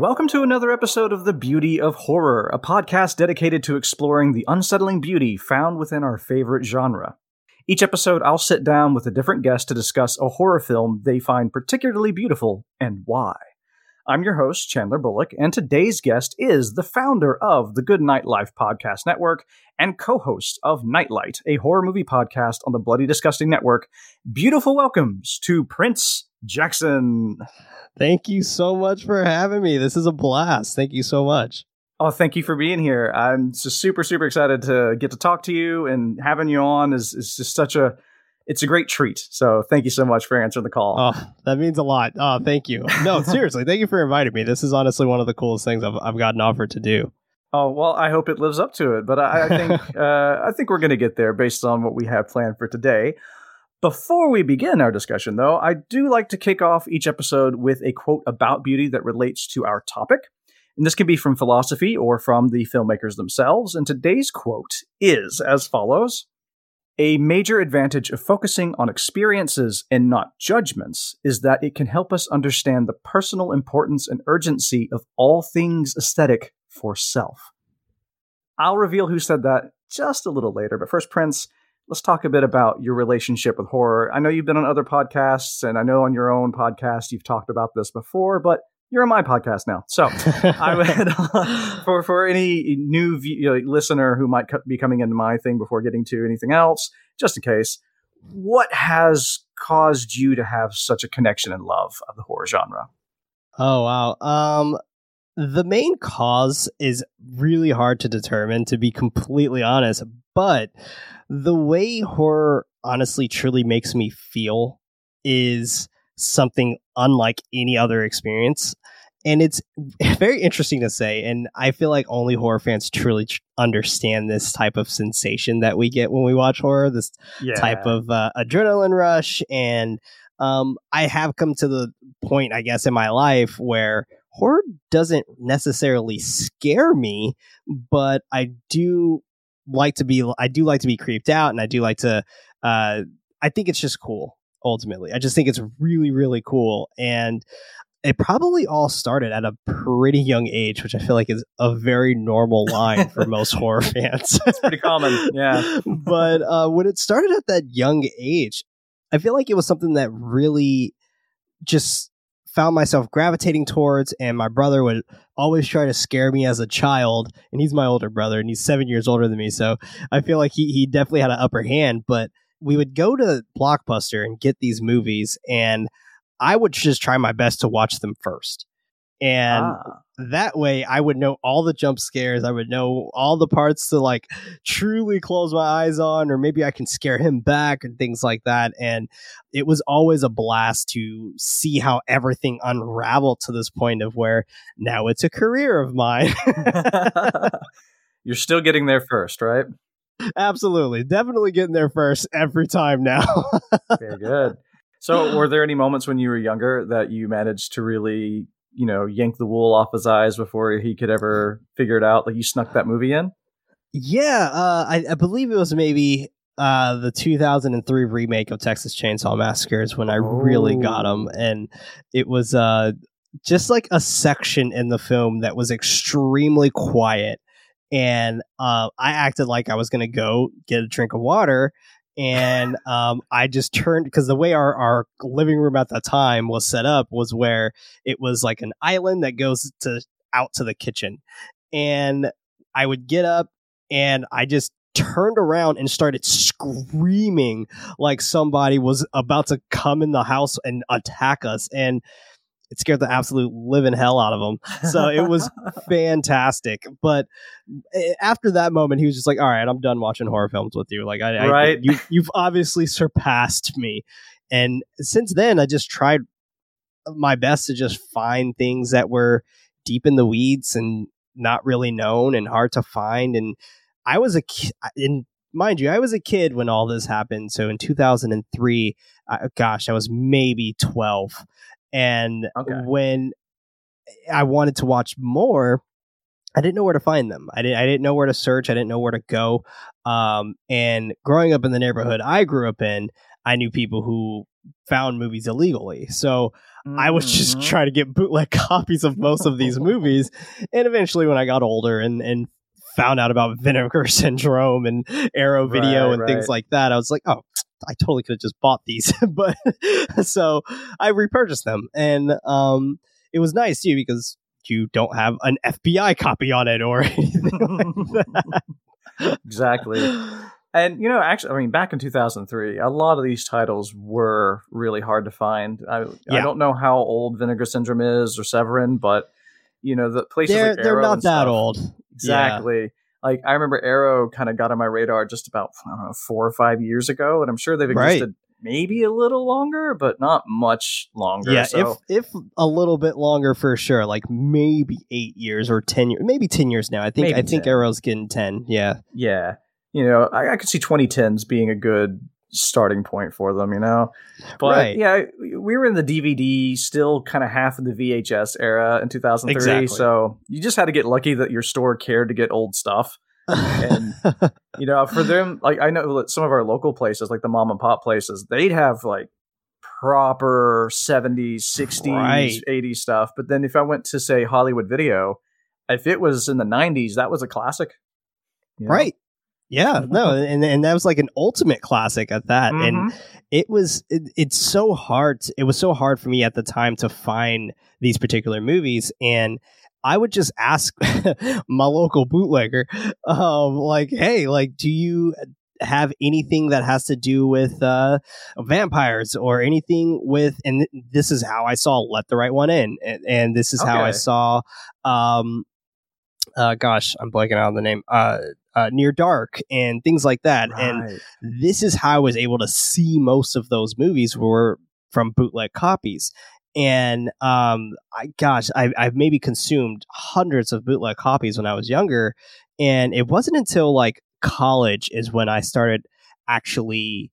Welcome to another episode of The Beauty of Horror, a podcast dedicated to exploring the unsettling beauty found within our favorite genre. Each episode, I'll sit down with a different guest to discuss a horror film they find particularly beautiful and why. I'm your host, Chandler Bullock, and today's guest is the founder of the Good Night Life Podcast Network and co host of Nightlight, a horror movie podcast on the Bloody Disgusting Network. Beautiful welcomes to Prince Jackson. Thank you so much for having me. This is a blast. Thank you so much. Oh, thank you for being here. I'm just super, super excited to get to talk to you and having you on is, is just such a it's a great treat. So thank you so much for answering the call. Oh, that means a lot. Oh, thank you. No, seriously, thank you for inviting me. This is honestly one of the coolest things I've, I've gotten offered to do. Oh well, I hope it lives up to it. But I, I think uh, I think we're going to get there based on what we have planned for today. Before we begin our discussion, though, I do like to kick off each episode with a quote about beauty that relates to our topic. And this can be from philosophy or from the filmmakers themselves. And today's quote is as follows A major advantage of focusing on experiences and not judgments is that it can help us understand the personal importance and urgency of all things aesthetic for self. I'll reveal who said that just a little later, but first, Prince, let's talk a bit about your relationship with horror. I know you've been on other podcasts, and I know on your own podcast you've talked about this before, but you're on my podcast now. So, I would for for any new view, listener who might co- be coming into my thing before getting to anything else, just in case, what has caused you to have such a connection and love of the horror genre? Oh, wow. Um, the main cause is really hard to determine, to be completely honest. But the way horror honestly truly makes me feel is something unlike any other experience. And it's very interesting to say. And I feel like only horror fans truly tr- understand this type of sensation that we get when we watch horror, this Yeah. type of uh, adrenaline rush. And um, I have come to the point, I guess, in my life where horror doesn't necessarily scare me, but I do like to be, I do like to be creeped out, and I do like to. Uh, I think it's just cool. Ultimately, I just think it's really, really cool, and it probably all started at a pretty young age, which I feel like is a very normal line for most horror fans. It's pretty common. Yeah. but uh, when it started at that young age, I feel like it was something that really just found myself gravitating towards. And my brother would always try to scare me as a child. And he's my older brother, and he's seven years older than me. So I feel like he, he definitely had an upper hand. But we would go to Blockbuster and get these movies, and I would just try my best to watch them first. And Ah. That way I would know all the jump scares. I would know all the parts to like truly close my eyes on, or maybe I can scare him back and things like that. And it was always a blast to see how everything unraveled to this point of where now it's a career of mine. You're still getting there first, right? Absolutely. Definitely getting there first every time now. Very good. So, were there any moments when you were younger that you managed to really, you know, yank the wool off his eyes before he could ever figure it out? Like you snuck that movie in? Yeah, uh, I, I believe it was maybe uh, the 2003 remake of Texas Chainsaw Massacre is when I really got him, and it was uh, just like a section in the film that was extremely quiet, and uh, I acted like I was gonna go get a drink of water. And um, I just turned because the way our, our living room at the time was set up was where it was like an island that goes to out to the kitchen, and I would get up and I just turned around and started screaming like somebody was about to come in the house and attack us. And it scared the absolute living hell out of him. so it was fantastic but eh, after that moment he was just like all right i'm done watching horror films with you like i, I Right. you, you've obviously surpassed me and since then i just tried my best to just find things that were deep in the weeds and not really known and hard to find. And I was a kid, and mind you, I was a kid when all this happened. So in 2003, uh, gosh, I was maybe 12. And Okay. when I wanted to watch more, I didn't know where to find them. I didn't. I didn't know where to search. I didn't know where to go. Um, and growing up in the neighborhood I grew up in, I knew people who found movies illegally. So I was just trying to get bootleg copies of most of these movies. And eventually, when I got older and and found out about Vinegar Syndrome and Arrow Video Right, and things like that, I was like, oh. I totally could have just bought these, but so I repurchased them, and um, it was nice too because you don't have an FBI copy on it or anything like exactly. And you know, actually, I mean, back in 2003, a lot of these titles were really hard to find. I, I don't know how old Vinegar Syndrome is or Severin, but you know, the places they're like they're not that stuff- old. Exactly. Like I remember Arrow kind of got on my radar just about I don't know four or five years ago, and I'm sure they've Right. existed maybe a little longer, but not much longer. Yeah, so, if if a little bit longer for sure, like maybe eight years or ten years, maybe ten years now. I think Maybe I think Arrow's getting ten. Yeah, yeah, you know, I, I could see 2010s being a good starting point for them. You know, but Right. yeah, we were in the DVD, still kind of half of the VHS era in 2003. Exactly. So you just had to get lucky that your store cared to get old stuff. And- you know, for them, like I know that some of our local places, like the mom and pop places, they'd have like proper 70s, 60s, Right. 80s stuff. But then if I went to say Hollywood Video, if it was in the 90s, that was a classic. you know? right. Yeah, no, and and that was like an ultimate classic at that, and Mhm. it was it, it's so hard it was so hard for me at the time to find these particular movies and i would just ask my local bootlegger um like hey like do you have anything that has to do with uh vampires or anything with and th- this is how i saw let the right one in and, and this is how i saw um uh gosh i'm blanking out on the name uh uh, near dark and things like that. And this is how I was able to see most of those movies were from bootleg copies. And um, I, gosh, I, I've maybe consumed hundreds of bootleg copies when I was younger, and it wasn't until like college is when I started actually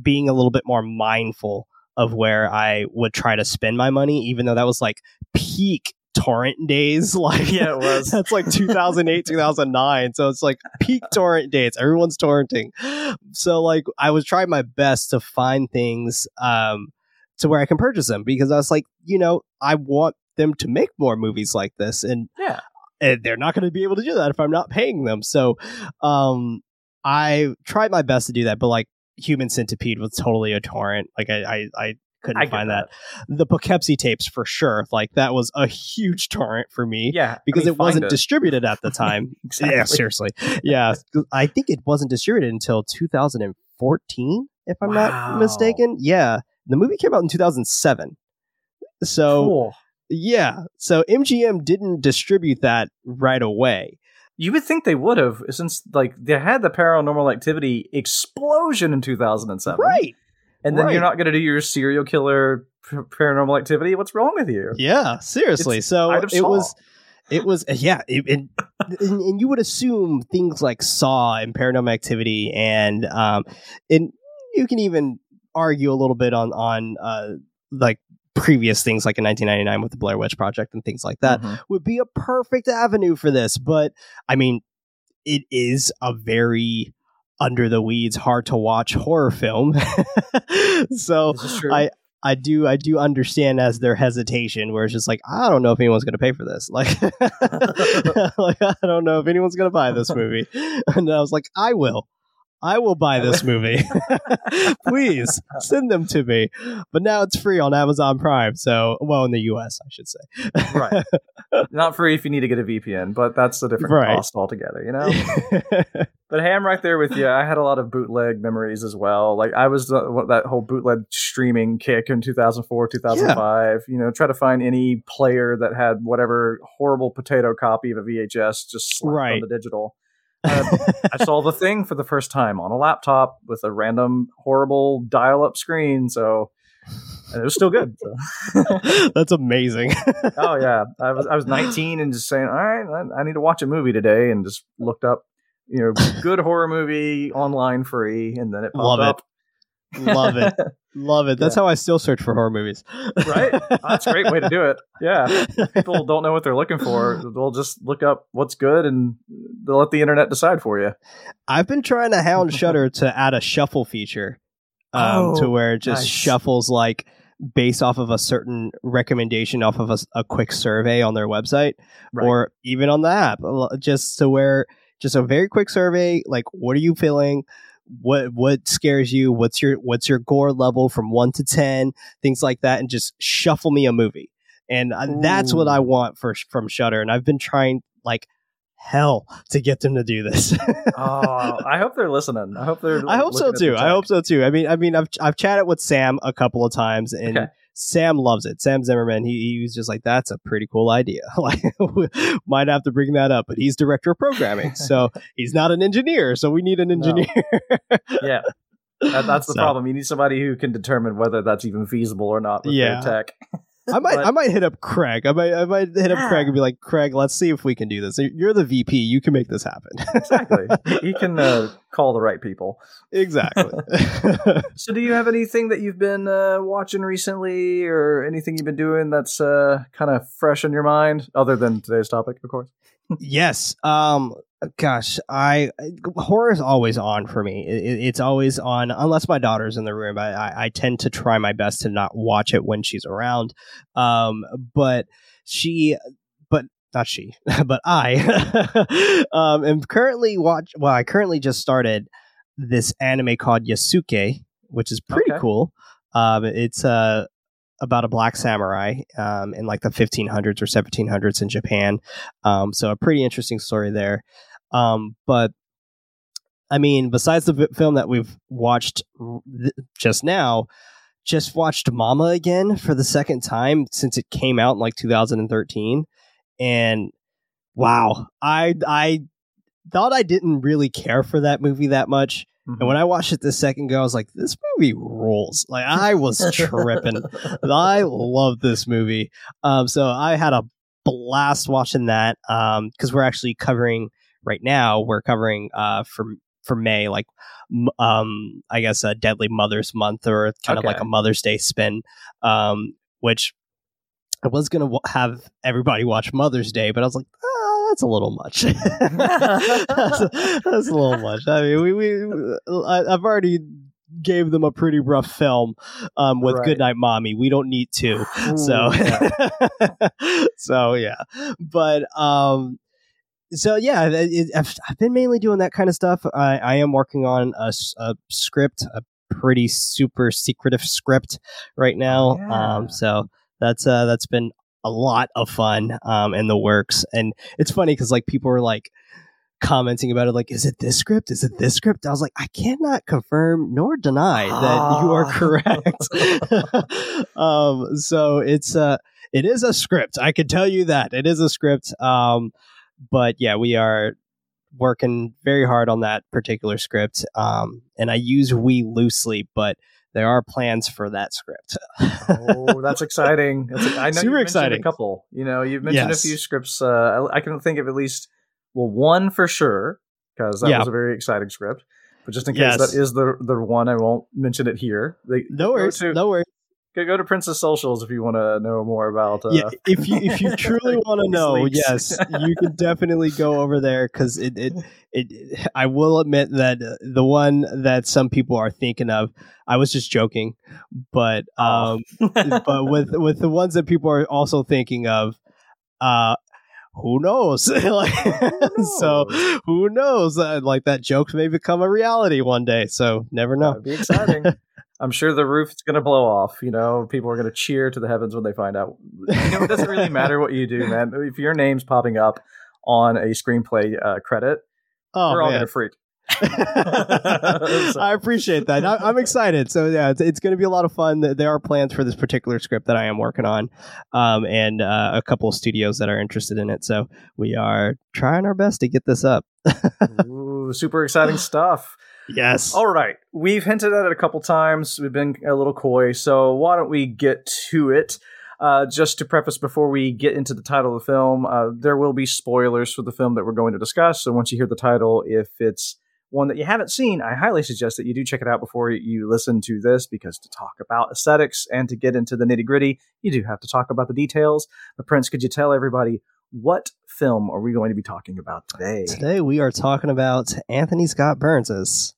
being a little bit more mindful of where I would try to spend my money, even though that was like peak torrent days. Like, Yeah, it was. that's like 2008, 2009. So it's like peak torrent days. Everyone's torrenting. So like I was trying my best to find things um to where I can purchase them because I was like, you know, I want them to make more movies like this and Yeah. and they're not going to be able to do that if I'm not paying them. So um I tried my best to do that, but like Human Centipede was totally a torrent. Like I I, I couldn't I find that. The Poughkeepsie tapes for sure. Like that was a huge torrent for me Yeah. I because mean, it wasn't find distributed at the time. Exactly. Yeah, seriously. Yeah, I think it wasn't distributed until 2014, if I'm Wow. not mistaken. Yeah, the movie came out in 2007. So Cool. yeah, so MGM didn't distribute that right away. You would think they would have, since like they had the paranormal activity explosion in 2007, Right. And then right. you're not going to do your serial killer paranormal activity. What's wrong with you? Yeah, seriously. It's so it Saw. was it was yeah, it, it, and, and you would assume things like Saw and Paranormal Activity and um and you can even argue a little bit on on uh like previous things like in 1999 with the Blair Witch Project and things like that Mhm. would be a perfect avenue for this. But I mean, it is a very under the weeds, hard to watch horror film. so This is true. I I do I do understand as their hesitation where it's just like I don't know if anyone's going to pay for this. Like like I don't know if anyone's going to buy this movie. And I was like I will. I will buy this movie. Please send them to me. But now it's free on Amazon Prime. So, well, in the US, I should say. right. Not free if you need to get a VPN, but that's a different Right. cost altogether, you know? But hey, I'm right there with you. I had a lot of bootleg memories as well. Like I was what- that whole bootleg streaming kick in 2004, 2005. You know, try to find any player that had whatever horrible potato copy of a VHS just slapped Right. on the digital. Uh, I saw the thing for the first time on a laptop with a random horrible dial-up screen. So and it was still good. so. That's amazing. oh yeah, I was I was 19 and just saying, all right, I, I need to watch a movie today, and just looked up, you know, good horror movie online free, and then it popped Love up. Love it. Love it. That's how I still search for horror movies. right? That's a great way to do it. Yeah. People don't know what they're looking for. They'll just look up what's good and they'll let the internet decide for you. I've been trying to hound Shudder to add a shuffle feature um, to Oh, where it just nice. shuffles like based off of a certain recommendation off of a quick survey on their website Right. or even on the app just to where just a very quick survey like what are you feeling what what scares you what's your what's your gore level from 1 to 10 things like that and just shuffle me a movie and uh, that's what I want for from Shudder and I've been trying like hell to get them to do this oh, I hope they're listening. I hope they're. I hope so looking at the too. I hope so too. I mean, I mean, I've I've chatted with Sam a couple of times, and Okay. Sam loves it. Sam Zimmerman, he, he was just like, "That's a pretty cool idea." like, might have to bring that up, but he's director of programming, so he's not an engineer. So we need an engineer. Yeah. That, that's the So- problem. You need somebody who can determine whether that's even feasible or not with Yeah. their tech. I might But- I might hit up Craig. I might I might hit up Craig and be like, "Craig, let's see if we can do this. You're the VP. You can make this happen." exactly. He can uh, call the right people. exactly. So, do you have anything that you've been uh, watching recently, or anything you've been doing that's uh, kind of fresh in your mind, other than today's topic, of course? Yes um gosh i horror is always on for me. It, it- it's always on unless my daughter's in the room I, I i tend to try my best to not watch it when she's around. Um but she but not she but i um am currently watch well i currently just started this anime called yasuke which is pretty Okay. cool. Um it's uh about a black samurai um, in like the 1500s or 1700s in Japan. Um, so a pretty interesting story there. Um, but I mean, besides the film that we've watched th- just now, just watched Mama again for the second time since it came out in like 2013, and wow, I I thought I didn't really care for that movie that much. And when I watched it the second go, I was like, this movie rules. Like I was tripping. I love this movie. Um, so I had a blast watching that. Um, because we're actually covering right now. We're covering uh for for May, like um, I guess a Deadly Mother's Month or kind of like a Mother's Day spin. Um, which I was gonna w- have everybody watch Mother's Day, but I was like, that's a little much. that's, a, that's a little much. I mean, we, we I, I've already gave them a pretty rough film um, with Right. Goodnight Mommy. We don't need to. So, yeah. so yeah, but um, so yeah, it, it- I've, I've been mainly doing that kind of stuff. I, I am working on a, a script, a pretty super secretive script right now. Yeah. Um, so that's uh, that's been a lot of fun um, in the works, and it's funny because like people are like commenting about it like is it this script? Is it this script? I was like i cannot confirm nor deny that you are Ah. correct. Um so it's uh it is a script. I can tell you that. It is a script um but yeah we are working very hard on that particular script um and i use we loosely but there are plans for that script oh, that's exciting. That's, I know Super exciting. a couple. You know, you've mentioned Yes. a few scripts. Uh, I, I can think of at least well one for sure because that Yeah. was a very exciting script. But just in case Yes. that is the the one, I won't mention it here. They, no worries to- no worries Go, go to Prince's Socials if you want to know more about. Uh, yeah, if you if you truly want to know, yes, you can definitely go over there because it, it it I will admit that uh, the one that some people are thinking of, I was just joking, but Oh. um, but with with the ones that people are also thinking of, uh. Who knows? like, so knows? who knows? Uh, like that joke may become a reality one day. So never know. That'd be exciting. I'm sure the roof is going to blow off. You know, people are going to cheer to the heavens when they find out. You know, it doesn't really matter what you do, man. If your name's popping up on a screenplay uh, credit, Oh we're all going to freak. I appreciate that. I, I'm excited. So yeah, it's, it's going to be a lot of fun. There there are plans for this particular script that I am working on, um, and uh, a couple of studios that are interested in it. So we are trying our best to get this up. Ooh, super exciting stuff. Yes. All right. We've hinted at it a couple times. We've been a little coy. So why don't we get to it? Uh, just to preface before we get into the title of the film, uh, there will be spoilers for the film that we're going to discuss. So once you hear the title, if it's one that you haven't seen, I highly suggest that you do check it out before you listen to this because to talk about aesthetics and to get into the nitty gritty, you do have to talk about the details. But Prince, could you tell everybody what film are we going to be talking about today? Today we are talking about Anthony Scott Burns'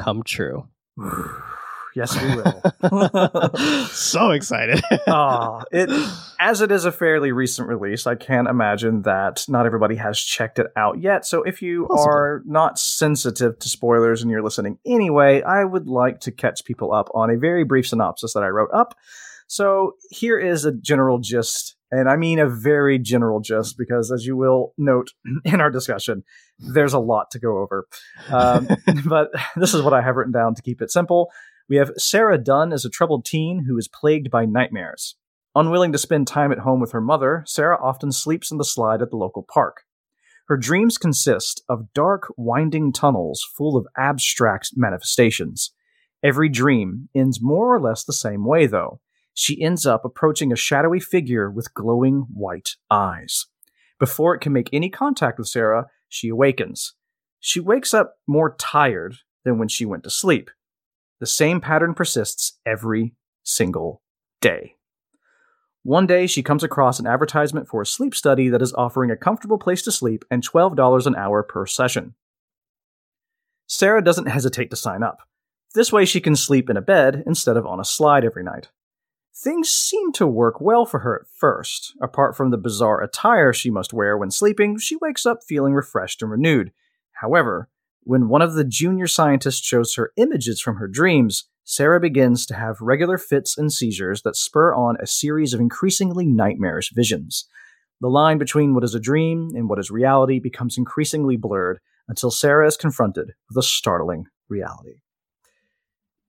Come True. yes, we will. so excited. Ah, it as it is a fairly recent release, I can't imagine that not everybody has checked it out yet. So if you Possibly. are not sensitive to spoilers and you're listening anyway, I would like to catch people up on a very brief synopsis that I wrote up. So here is a general gist, and I mean a very general gist because, as you will note in our discussion, there's a lot to go over. Um, but this is what I have written down to keep it simple. We have Sarah Dunn as a troubled teen who is plagued by nightmares. Unwilling to spend time at home with her mother, Sarah often sleeps in the slide at the local park. Her dreams consist of dark, winding tunnels full of abstract manifestations. Every dream ends more or less the same way, though. She ends up approaching a shadowy figure with glowing white eyes. Before it can make any contact with Sarah, she awakens. She wakes up more tired than when she went to sleep. The same pattern persists every single day. One day, she comes across an advertisement for a sleep study that is offering a comfortable place to sleep and $12 an hour per session. Sarah doesn't hesitate to sign up. This way, she can sleep in a bed instead of on a slide every night. Things seem to work well for her at first. Apart from the bizarre attire she must wear when sleeping, she wakes up feeling refreshed and renewed. However, when one of the junior scientists shows her images from her dreams, Sarah begins to have regular fits and seizures that spur on a series of increasingly nightmarish visions. The line between what is a dream and what is reality becomes increasingly blurred until Sarah is confronted with a startling reality.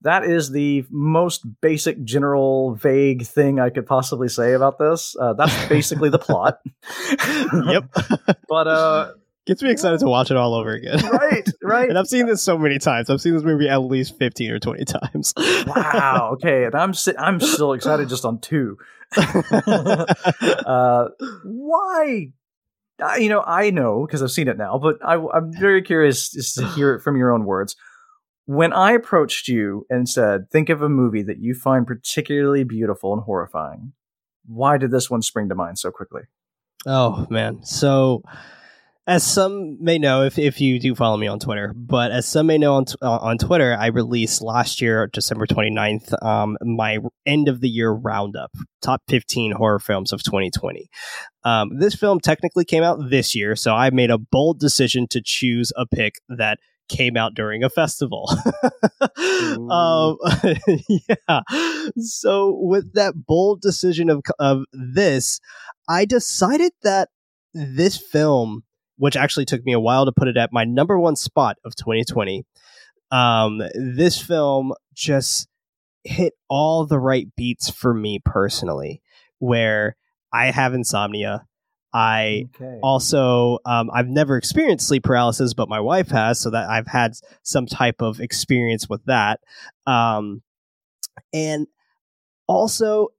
That is the most basic, general, vague thing I could possibly say about this. Uh, that's basically the plot. yep. but uh, Gets me excited to watch it all over again. right, right. and I've seen this so many times. I've seen this movie at least 15 or 20 times. wow. Okay, and I'm si- I'm still excited just on two. uh, why? I- You know, I know because I've seen it now, but I, I'm very curious just to hear it from your own words. When I approached you and said, "Think of a movie that you find particularly beautiful and horrifying," why did this one spring to mind so quickly? Oh man. So as some may know if, if you do follow me on Twitter, but as some may know on, uh, on Twitter, I released last year, December 29th, um, my end of the year roundup, top 15 horror films of 2020. Um, this film technically came out this year, so I made a bold decision to choose a pick that came out during a festival. um, yeah. So with that bold decision of of this, I decided that this film, which actually took me a while to put it at my number one spot of 2020, um, this film just hit all the right beats for me personally, where I have insomnia. I Okay. also um, i've never experienced sleep paralysis but my wife has so that i've had some type of experience with that. Um, and also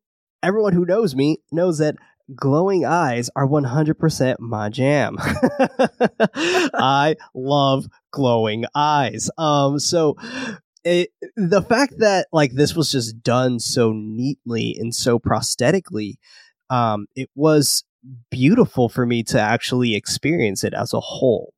everyone who knows me knows that glowing eyes are 100% my jam. I love glowing eyes. Um, so it, the fact that like this was just done so neatly and so prosthetically um, it was beautiful for me to actually experience it as a whole.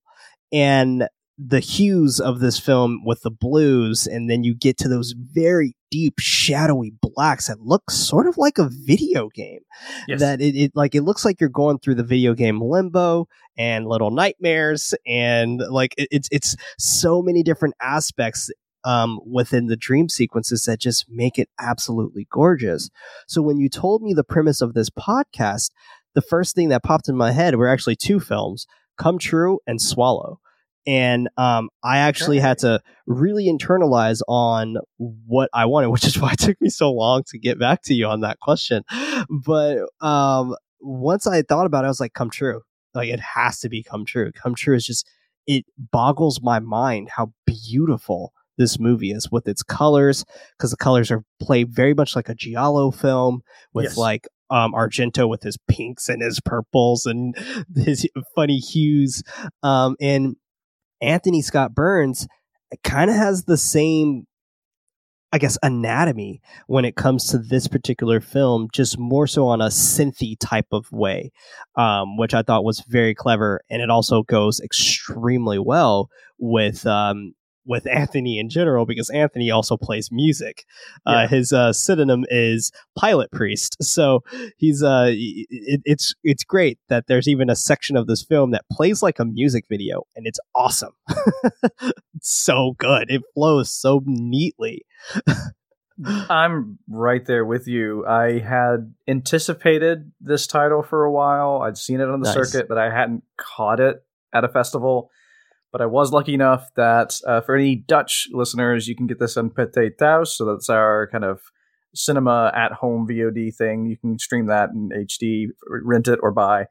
And the hues of this film with the blues, and then you get to those very deep, shadowy blacks that look sort of like a video game. Yes. That it, it like it looks like you're going through the video game Limbo and Little Nightmares, and like it, it's it's so many different aspects um, within the dream sequences that just make it absolutely gorgeous. So when you told me the premise of this podcast, the first thing that popped in my head were actually two films come true and swallow. And um, i actually had to really internalize on what i wanted which is why it took me so long to get back to you on that question. But um, once i thought about it i was like come true. Like it has to be come true. Come true is just it boggles my mind how beautiful this movie is with its colors because the colors are played very much like a giallo film with Yes. like um argento with his pinks and his purples and his funny hues. Um and anthony scott burns kind of has the same I guess anatomy when it comes to this particular film, just more so on a synthy type of way, um, which I thought was very clever, and it also goes extremely well with um, with Anthony in general because Anthony also plays music. Uh, his uh, synonym is Pilotpriest, so he's uh, it, it's it's great that there's even a section of this film that plays like a music video, and it's awesome. it's so good. It flows so neatly. I'm right there with you. I had anticipated this title for a while. I'd seen it on the Nice. circuit, but I hadn't caught it at a festival. But I was lucky enough that uh, for any Dutch listeners, you can get this on Pathé Thuis. So that's our kind of cinema at home VOD thing. You can stream that in HD, rent it, or buy.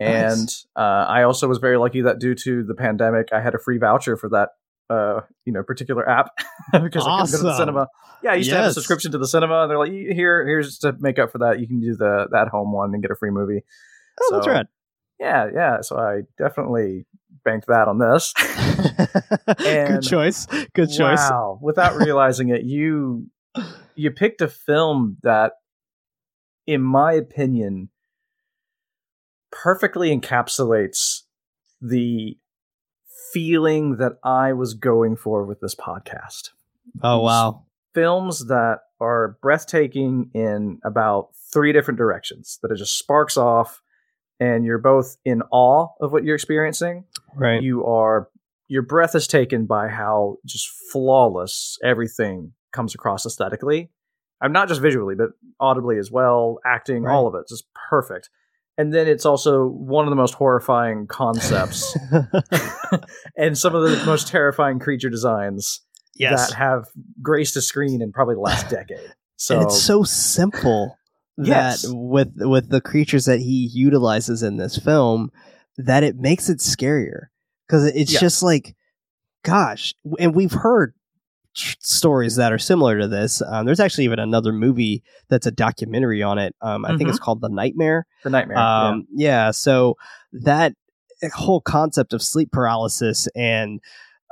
And Nice. uh, I also was very lucky that due to the pandemic, I had a free voucher for that, uh, you know, particular app because I couldn't go to the cinema. Yeah, I used to have a subscription to the cinema, and they're like, "Here, here's to make up for that. You can do the that home one and get a free movie." Oh, that's right. Yeah, yeah. So I definitely banked that on this. Good choice. Good choice. Wow! Without realizing it, you you picked a film that, in my opinion, perfectly encapsulates the feeling that I was going for with this podcast. Oh wow. films that are breathtaking in about three different directions that it just sparks off and you're both in awe of what you're experiencing Right. you are your breath is taken by how just flawless everything comes across aesthetically i'm not just visually but audibly as well acting Right. all of it just perfect and then it's also one of the most horrifying concepts and some of the most terrifying creature designs yes. that have graced a screen in probably the last decade. So, and it's so simple Yes. that with with the creatures that he utilizes in this film that it makes it scarier because it's just like gosh and we've heard stories that are similar to this um, there's actually even another movie that's a documentary on it um, i think it's called the nightmare the nightmare. yeah. um, yeah. so that whole concept of sleep paralysis and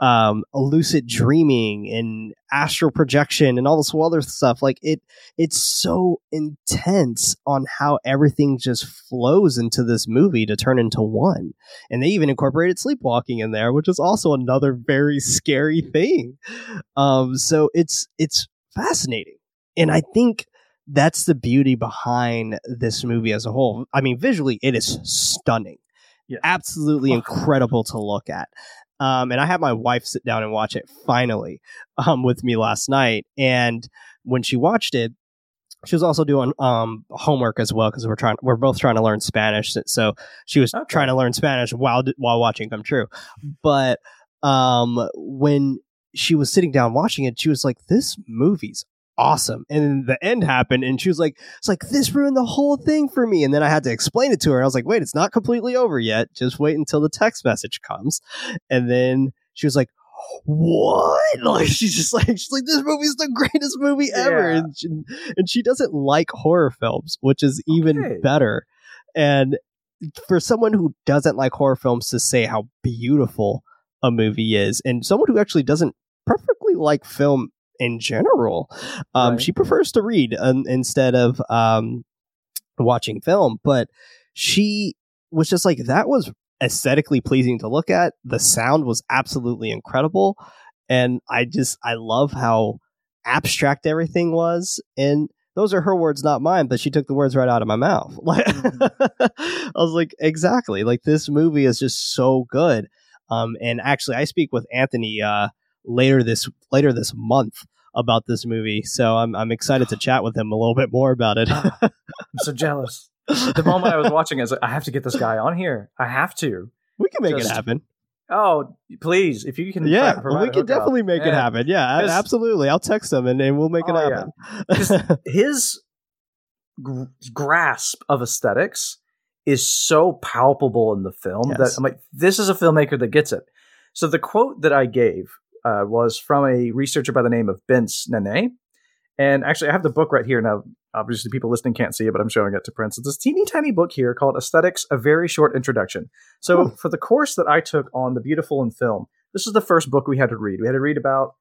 um, lucid dreaming and astral projection and all this other stuff, like it, it's so intense on how everything just flows into this movie to turn into one. And they even incorporated sleepwalking in there, which is also another very scary thing. Um, so it's it's fascinating, and I think that's the beauty behind this movie as a whole. I mean, visually, it is stunning. Yes. Absolutely incredible to look at. Um, and I had my wife sit down and watch it finally um, with me last night. And when she watched it, she was also doing um, homework as well because we're trying we're both trying to learn Spanish. So she was Okay. trying to learn Spanish while while watching Come True. But um, when she was sitting down watching it, she was like, "This movie's awesome." And then the end happened, and she was like, "It's like this ruined the whole thing for me." And then I had to explain it to her. I was like, "Wait, it's not completely over yet. Just wait until the text message comes." And then she was like. What? Like she's just like she's like this movie's the greatest movie ever, Yeah. and she, and she doesn't like horror films, which is even Okay. better. And for someone who doesn't like horror films to say how beautiful a movie is, and someone who actually doesn't perfectly like film in general, um, Right. she prefers to read um, instead of um, watching film. But she was just like that was aesthetically pleasing to look at. The sound was absolutely incredible, and I just I love how abstract everything was and those are her words not mine but she took the words right out of my mouth like i was like exactly like this movie is just so good um and actually i speak with anthony uh later this later this month about this movie so i'm, I'm excited to chat with him a little bit more about it I'm so jealous. The moment I was watching, it, I was like, I have to get this guy on here. I have to. we can make Just- it happen Oh, please, if you can. yeah we can definitely make it happen yeah absolutely i'll text him and, and we'll make it Oh, yeah. happen His gr- grasp of aesthetics is so palpable in the film that I'm like, this is a filmmaker that gets it. So the quote that I gave uh, was from a researcher by the name of Bence Nanay. And actually, I have the book right here now. Obviously, people listening can't see it, but I'm showing it to Prince. It's this teeny tiny book here called Aesthetics: A Very Short Introduction. So, Hmm. for the course that I took on the beautiful in film, this is the first book we had to read. We had to read about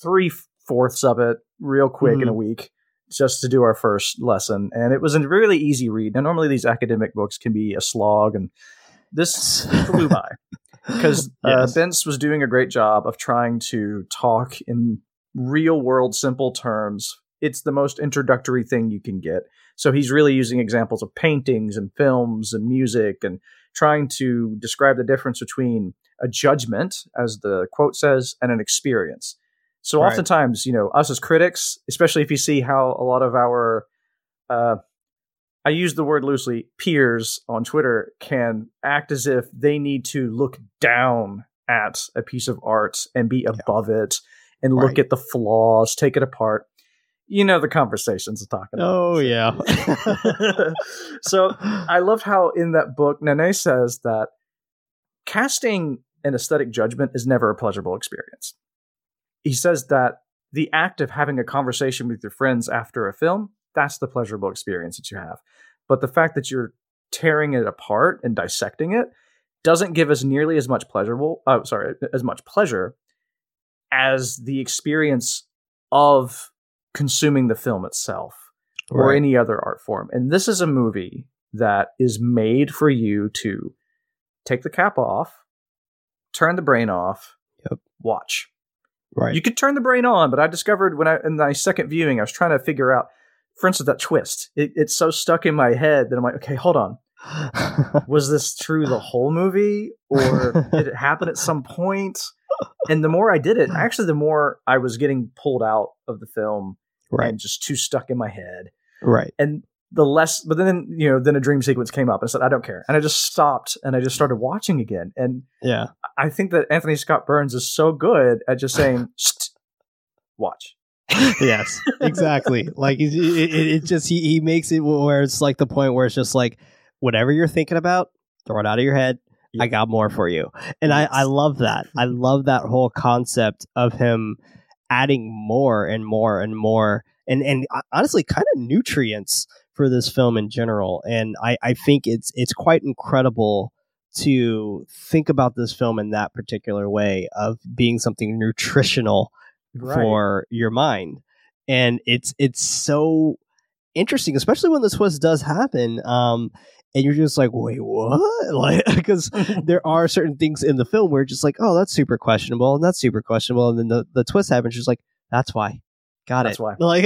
three fourths of it real quick in a week just to do our first lesson. And it was a really easy read. Now, normally these academic books can be a slog, and this flew by because Yes. uh, Bence was doing a great job of trying to talk in real world simple terms. It's the most introductory thing you can get. So he's really using examples of paintings and films and music and trying to describe the difference between a judgment, as the quote says, and an experience. So Right. oftentimes, you know, us as critics, especially if you see how a lot of our uh, I use the word loosely, peers on Twitter can act as if they need to look down at a piece of art and be above it and look Right. at the flaws, take it apart. You know the conversations I'm talking about. Oh yeah. so I loved how in that book Nanay says that casting an aesthetic judgment is never a pleasurable experience. He says that the act of having a conversation with your friends after a film, that's the pleasurable experience that you have. But the fact that you're tearing it apart and dissecting it doesn't give us nearly as much pleasurable oh sorry, as much pleasure as the experience of consuming the film itself or any other art form. And this is a movie that is made for you to take the cap off, turn the brain off, Yep. watch. right. You could turn the brain on, but I discovered when I in my second viewing, I was trying to figure out, for instance, that twist. It, it's so stuck in my head that I'm like, okay, hold on. Was this true the whole movie, or did it happen at some point? And the more I did it, actually, the more I was getting pulled out of the film right. and just too stuck in my head Right. and the less but then you know then a dream sequence came up and I said I don't care and I just stopped and I just started watching again and Yeah. I think that Anthony Scott Burns is so good at just saying watch yes, exactly. Like it, it, it just he, he makes it where it's like the point where it's just like whatever you're thinking about, throw it out of your head. I got more for you, and I I love that. I love that whole concept of him adding more and more and more, and and uh, honestly, kind of nutrients for this film in general. And I I think it's it's quite incredible to think about this film in that particular way of being something nutritional for your mind. And it's it's so interesting especially when the twist does happen um and you're just like wait what? Like because there are certain things in the film where it's just like oh that's super questionable and that's super questionable and then the, the twist happens just like that's why. Got That's it. why. like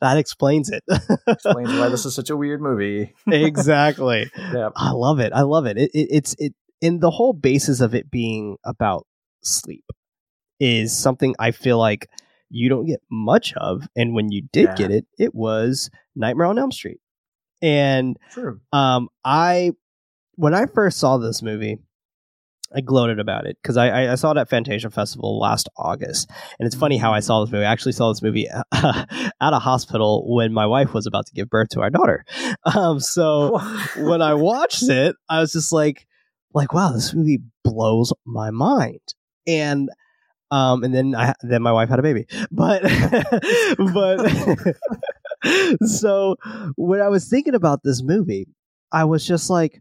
that explains it. Explains why this is such a weird movie. Exactly. Yeah. I love it. I love it. it, it it's it in the whole basis of it being about sleep is something I feel like you don't get much of, and when you did Yeah. get it, it was Nightmare on Elm Street. And true um, I when I first saw this movie, I gloated about it because I, I, I saw it at Fantasia Festival last August, and it's funny how I saw this movie. I actually saw this movie at a hospital when my wife was about to give birth to our daughter. Um, so when I watched it, I was just like, like, wow, this movie blows my mind. And um, and then I then my wife had a baby, but but so when I was thinking about this movie, I was just like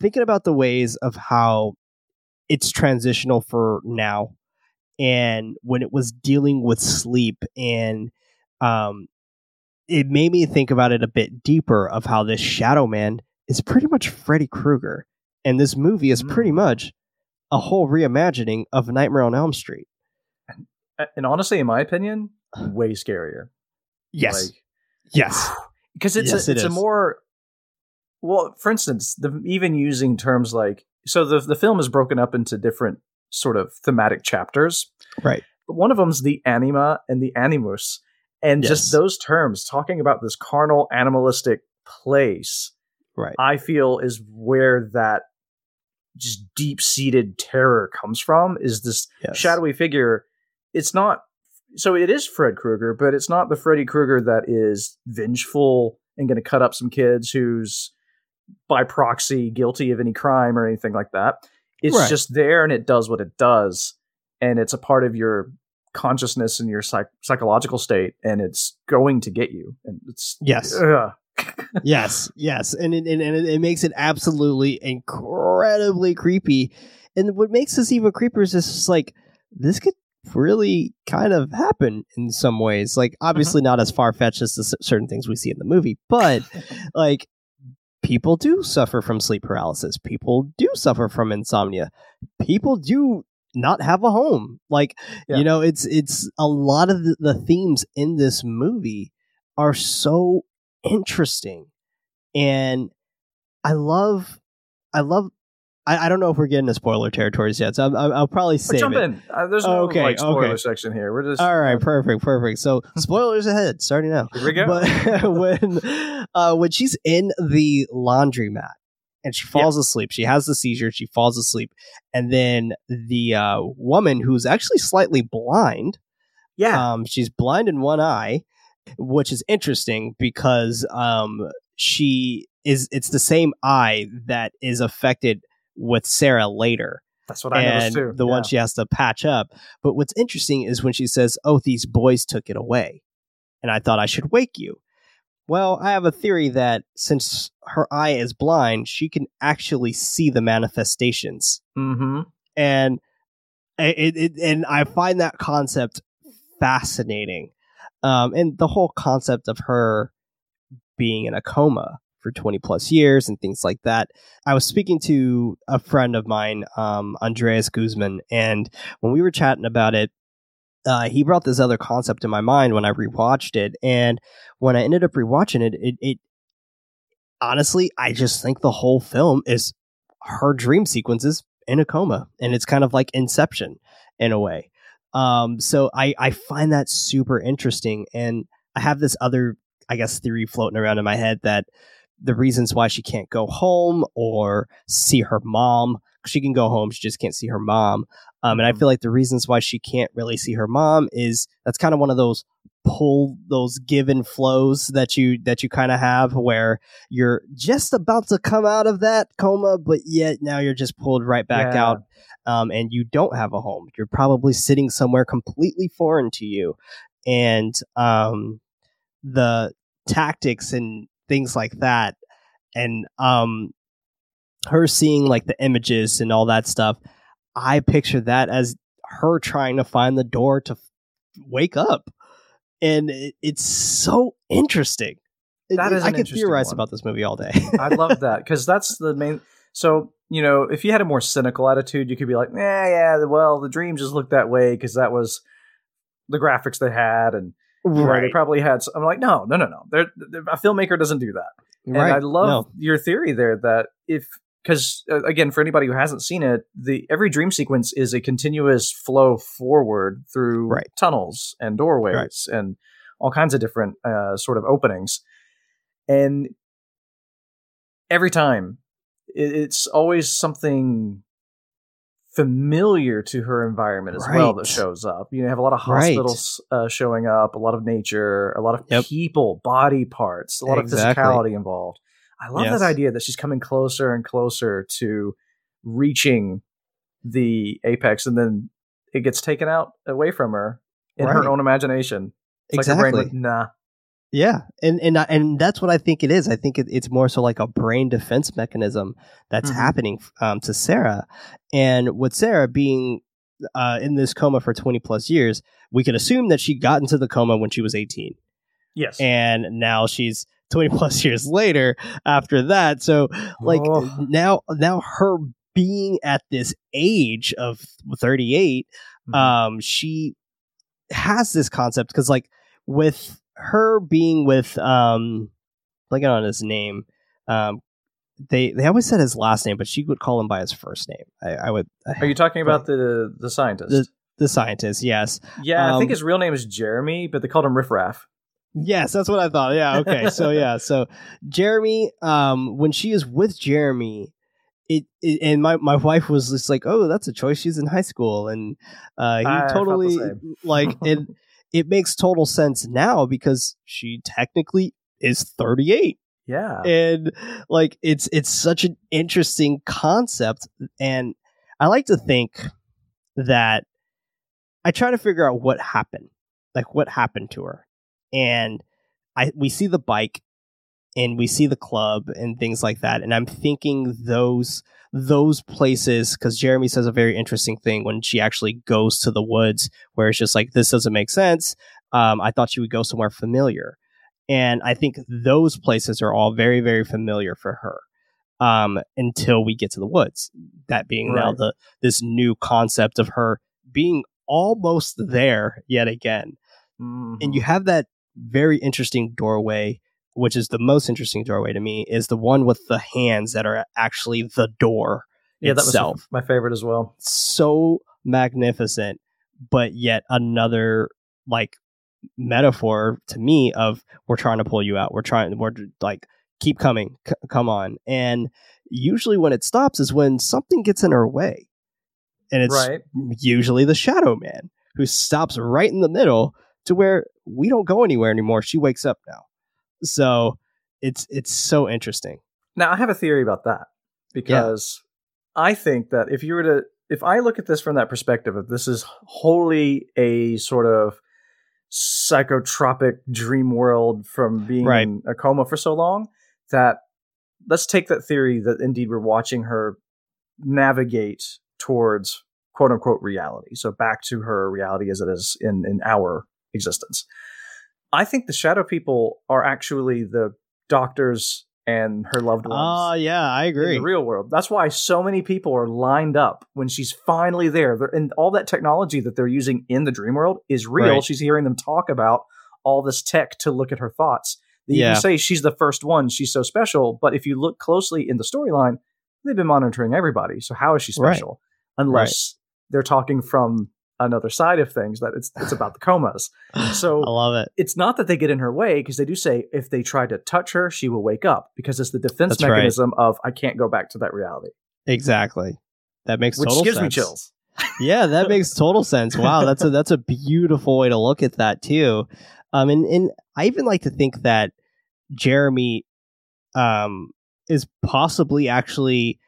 thinking about the ways of how it's transitional for now, and when it was dealing with sleep and um it made me think about it a bit deeper of how this Shadow Man is pretty much Freddy Krueger, and this movie is pretty Mm. much a whole reimagining of Nightmare on Elm Street. Uh, and honestly in my opinion way scarier Yes, Like, yes, because it's Yes, a, it it's a more well for instance the even using terms like so the the film is broken up into different sort of thematic chapters right. but one of them's the anima and the animus and Yes. just those terms talking about this carnal animalistic place Right. i feel is where that just deep-seated terror comes from is this Yes. shadowy figure it's not so it is fred krueger but it's not the freddy krueger that is vengeful and going to cut up some kids who's by proxy guilty of any crime or anything like that it's Right. just there and it does what it does and it's a part of your consciousness and your psych- psychological state, and it's going to get you. And it's Yes. ugh. Yes, yes, and it, and, it, it makes it absolutely incredibly creepy. And what makes this even creepier is is like this could really kind of happen in some ways. Like obviously uh-huh. not as far fetched as the certain things we see in the movie, but like people do suffer from sleep paralysis. People do suffer from insomnia. People do not have a home. Like Yeah. you know, it's it's a lot of the, the themes in this movie are so interesting and i love i love i, I don't know if we're getting to spoiler territories yet so I'm, I'm- i'll probably save jump it in. Uh, there's no Okay, like spoiler okay. section here. We're just all right perfect perfect so spoilers ahead starting now Here we go. but when uh when she's in the laundromat and she falls asleep she has the seizure she falls asleep and then the uh woman who's actually slightly blind yeah, um, she's blind in one eye, which is interesting because um, she is. It's the same eye that is affected with Sarah later, that's what I noticed and too. the yeah. one she has to patch up. But what's interesting is when she says, "Oh, these boys took it away," and I thought I should wake you. Well, I have a theory that since her eye is blind, she can actually see the manifestations Mhm. and it, it and I find that concept fascinating, um, and the whole concept of her being in a coma for 20 plus years and things like that. I was speaking to a friend of mine, um, Andreas Guzman, and when we were chatting about it, uh, he brought this other concept in my mind when I rewatched it, and when I ended up rewatching it, it, it honestly, I just think the whole film is her dream sequences in a coma, and it's kind of like Inception in a way. Um, so I I find that super interesting, and I have this other I guess theory floating around in my head that the reasons why she can't go home or see her mom she can go home she just can't see her mom um, and i Mhm. feel like the reasons why she can't really see her mom is that's kind of one of those pull those given flows that you that you kind of have where you're just about to come out of that coma but yet now you're just pulled right back Yeah. out um, and you don't have a home. You're probably sitting somewhere completely foreign to you. And um, the tactics and things like that and um her seeing like the images and all that stuff i picture that as her trying to find the door to f- wake up and it, it's so interesting That is i could theorize one. about this movie all day I love that because that's the main. So you know, if you had a more cynical attitude, you could be like, "Yeah, yeah, well, the dream just looked that way because that was the graphics they had, and right. know, they probably had." I'm like, no, no, no, no. They're, they're- a filmmaker doesn't do that. And I love No. your theory there that if because uh, again, for anybody who hasn't seen it, the every dream sequence is a continuous flow forward through Right. tunnels and doorways and all kinds of different uh, sort of openings, and every time it, it's always something familiar to her environment as well that shows up. You have a lot of Right. hospitals uh, showing up, a lot of nature, a lot of Yep. people, body parts, a lot Exactly. of physicality involved. I love Yes. that idea that she's coming closer and closer to reaching the apex, and then it gets taken out away from her in Right. her own imagination. It's like her brain, like, nah. Yeah, and and and that's what I think it is. I think it, it's more so like a brain defense mechanism that's Mhm. happening um, to Sarah, and with Sarah being uh, in this coma for twenty plus years, we can assume that she got into the coma when she was eighteen, Yes. and now she's twenty plus years later after that. So like Oh. now now her being at this age of thirty eight Mhm. um she has this concept because like with her being with um like on his name um they they always said his last name but she would call him by his first name i, I would Are you talking about the the scientist? The- the scientist yes yeah, I think um, his real name is Jeremy, but they called him Riff Raff. Yes that's what i thought. Yeah okay. So yeah so jeremy um when she is with jeremy it, it and my, my wife was just like oh that's a choice she's in high school and uh he I totally like it it makes total sense now because she technically is 38 Yeah. and like it's it's such an interesting concept and i like to think that I try to figure out what happened, like what happened to her, and I we see the bike, and we see the club and things like that, and I'm thinking those those places because Jeremy says a very interesting thing when she actually goes to the woods where it's just like this doesn't make sense. Um, I thought she would go somewhere familiar, and I think those places are all very very familiar for her um, until we get to the woods. That being now the this new concept of her being almost there yet again, Mhm. and you have that very interesting doorway. Which is the most interesting doorway to me is the one with the hands that are actually the door yeah, that was itself. my favorite as well. so magnificent, but yet another like metaphor to me of we're trying to pull you out. We're trying. We're like keep coming, c- come on. And usually when it stops is when something gets in our way, and it's right. usually the Shadow Man who stops right in the middle to where we don't go anywhere anymore. She wakes up now, so it's it's so interesting. Now I have a theory about that because I think that if you were to if I look at this from that perspective of this is wholly a sort of psychotropic dream world from being Right. in a coma for so long that let's take that theory that indeed we're watching her navigate towards quote unquote reality. So back to her reality as it is in in our existence. I think the shadow people are actually the doctors and her loved ah, ones Oh yeah, I in agree. the real world. That's why so many people are lined up when she's finally there. They're, and all that technology that they're using in the dream world is real. Right. She's hearing them talk about all this tech to look at her thoughts. They Yeah. even say she's the first one. She's so special. But if you look closely in the storyline, they've been monitoring everybody. So how is she Right. special? Unless they're talking from another side of things that it's it's about the comas. So I love it. it's not that they get in her way because they do say if they try to touch her, she will wake up because it's the defense That's right. mechanism of I can't go back to that reality, Exactly. That makes total which total gives me chills. yeah, that makes total sense. Wow, that's a that's a beautiful way to look at that too. Um, and and I even like to think that Jeremy, um, is possibly actually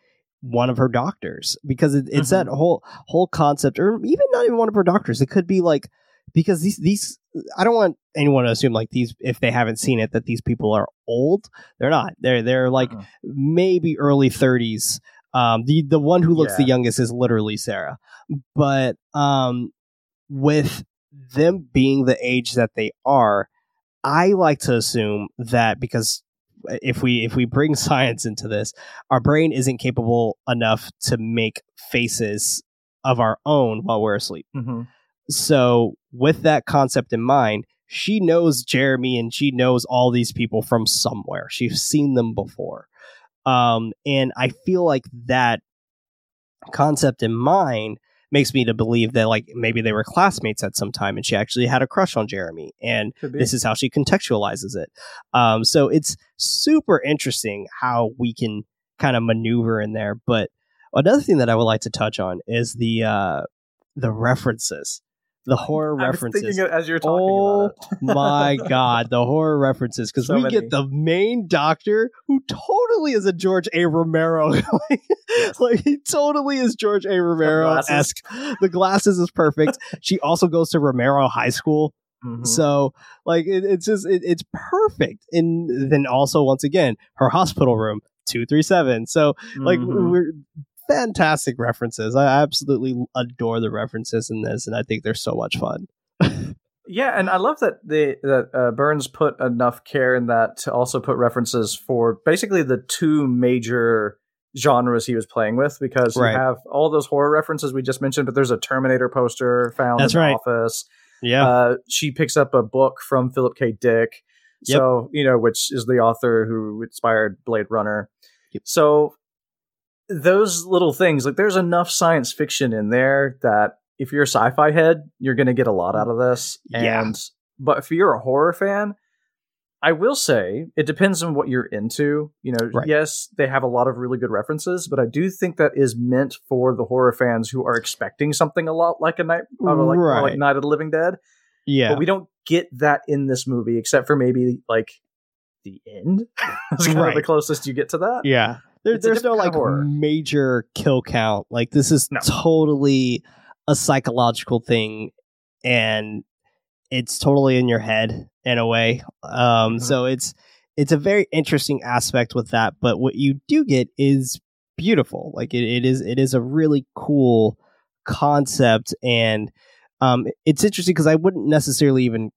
one of her doctors because it, it's that whole whole concept, or even not even one of her doctors. It could be like because these these I don't want anyone to assume like these if they haven't seen it that these people are old. They're not. They're they're like Uh-uh. maybe early 30s. Um, the the one who looks the youngest is literally Sarah, but um, with them being the age that they are, I like to assume that because if we if we bring science into this, our brain isn't capable enough to make faces of our own while we're asleep. Mhm. So, with that concept in mind, she knows Jeremy and she knows all these people from somewhere. She's seen them before. Um, and I feel like that concept in mind makes me to believe that like maybe they were classmates at some time and she actually had a crush on Jeremy and this is how she contextualizes it. Um, so it's super interesting how we can kind of maneuver in there. But another thing that I would like to touch on is the uh, the references, the horror I was references. as you're talking Oh my god, the horror references because So we many. get the main doctor who totally is a George A. Romero, like, like he totally is George A. Romero esque. The glasses is perfect. she also goes to Romero High School, Mhm. so like it, it's just it, it's perfect. And then also once again her hospital room two three seven. So like Mhm. we're fantastic references. I absolutely adore the references in this, and I think they're so much fun. Yeah, and I love that the that uh, Burns put enough care in that to also put references for basically the two major genres he was playing with because Right. you have all those horror references we just mentioned, but there's a Terminator poster found That's in the office. Yeah, Uh, she picks up a book from Philip K. Dick, Yep. so you know which is the author who inspired Blade Runner. Yep. So those little things, like there's enough science fiction in there that if you're a sci-fi head, you're going to get a lot out of this. Yeah. And but if you're a horror fan, I will say it depends on what you're into. You know, Right. yes, they have a lot of really good references, but I do think that is meant for the horror fans who are expecting something a lot like a night, uh, like, more like Night of the Living Dead. yeah. But we don't get that in this movie, except for maybe like the end. That's kind of the closest you get to that. Yeah. There, there's no like horror. major kill count. Like this is No. totally a psychological thing and it's totally in your head in a way. Um, Mhm. So it's it's a very interesting aspect with that. But what you do get is beautiful. Like it, it is it is a really cool concept, and um, it's interesting because I wouldn't necessarily even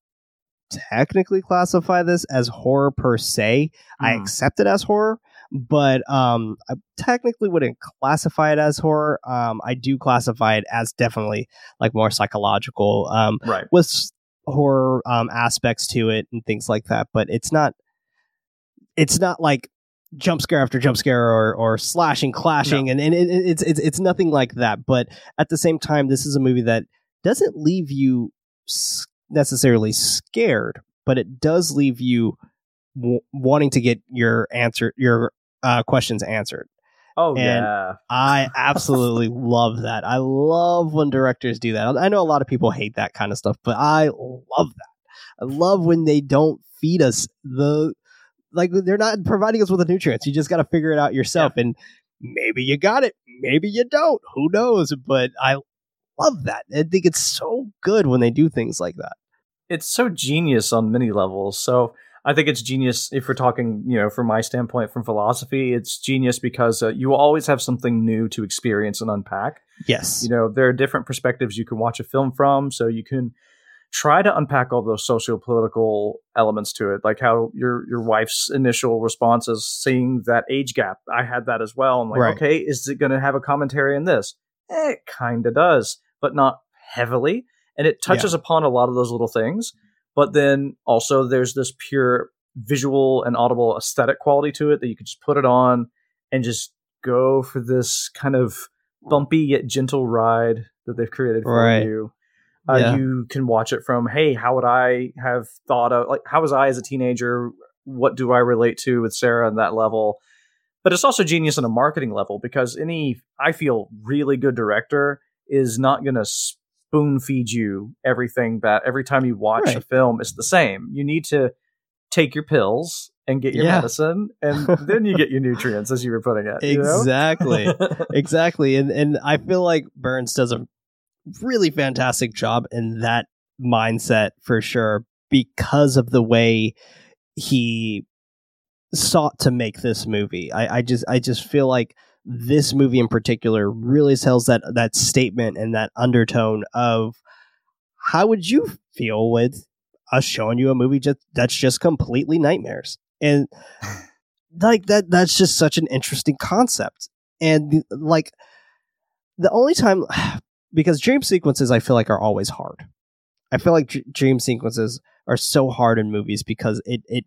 technically classify this as horror per se. I Hmm. accept it as horror, but um, I technically wouldn't classify it as horror. Um, I do classify it as definitely like more psychological. Um, Right. with horror um, aspects to it and things like that, but it's not. It's not like jump scare after jump scare or or slashing, clashing, and, and it, it- it's it's it's nothing like that. But at the same time, this is a movie that doesn't leave you necessarily scared, but it does leave you w- wanting to get your answer your uh, questions answered. Oh And- yeah. I absolutely love that. I love when directors do that. I know a lot of people hate that kind of stuff, but I love that. I love when they don't feed us the like they're not providing us with the nutrients. You just got to figure it out yourself and maybe you got it, maybe you don't. Who knows? But I love that. I think it's so good when they do things like that. it's so genius on many levels. So I think it's genius if we're talking, you know, from my standpoint from philosophy, it's genius because uh, you always have something new to experience and unpack. Yes. You know, there are different perspectives you can watch a film from, so you can try to unpack all those socio-political elements to it, like how your your wife's initial response is seeing that age gap. I had that as well. I'm like, Right. okay, is it going to have a commentary in this? Eh, it kind of does, but not heavily and it touches upon a lot of those little things but then also there's this pure visual and audible aesthetic quality to it that you can just put it on and just go for this kind of bumpy yet gentle ride that they've created for Right. you uh, Yeah. you can watch it from hey how would i have thought of like how was i as a teenager what do i relate to with sarah on that level but it's also genius on a marketing level because any i feel really good director is not going to spoon feed you everything that every time you watch a film it's the same you need to take your pills and get your Yeah. medicine and then you get your nutrients as you were putting it you know? Exactly. exactly and and i feel like burns does a really fantastic job in that mindset for sure because of the way he sought to make this movie i, I just i just feel like this movie in particular really tells that that statement and that undertone of how would you feel with us showing you a movie just that's just completely nightmares? And like that that's just such an interesting concept. And like the only time because dream sequences i feel like are always hard. I feel like dr- dream sequences are so hard in movies because it it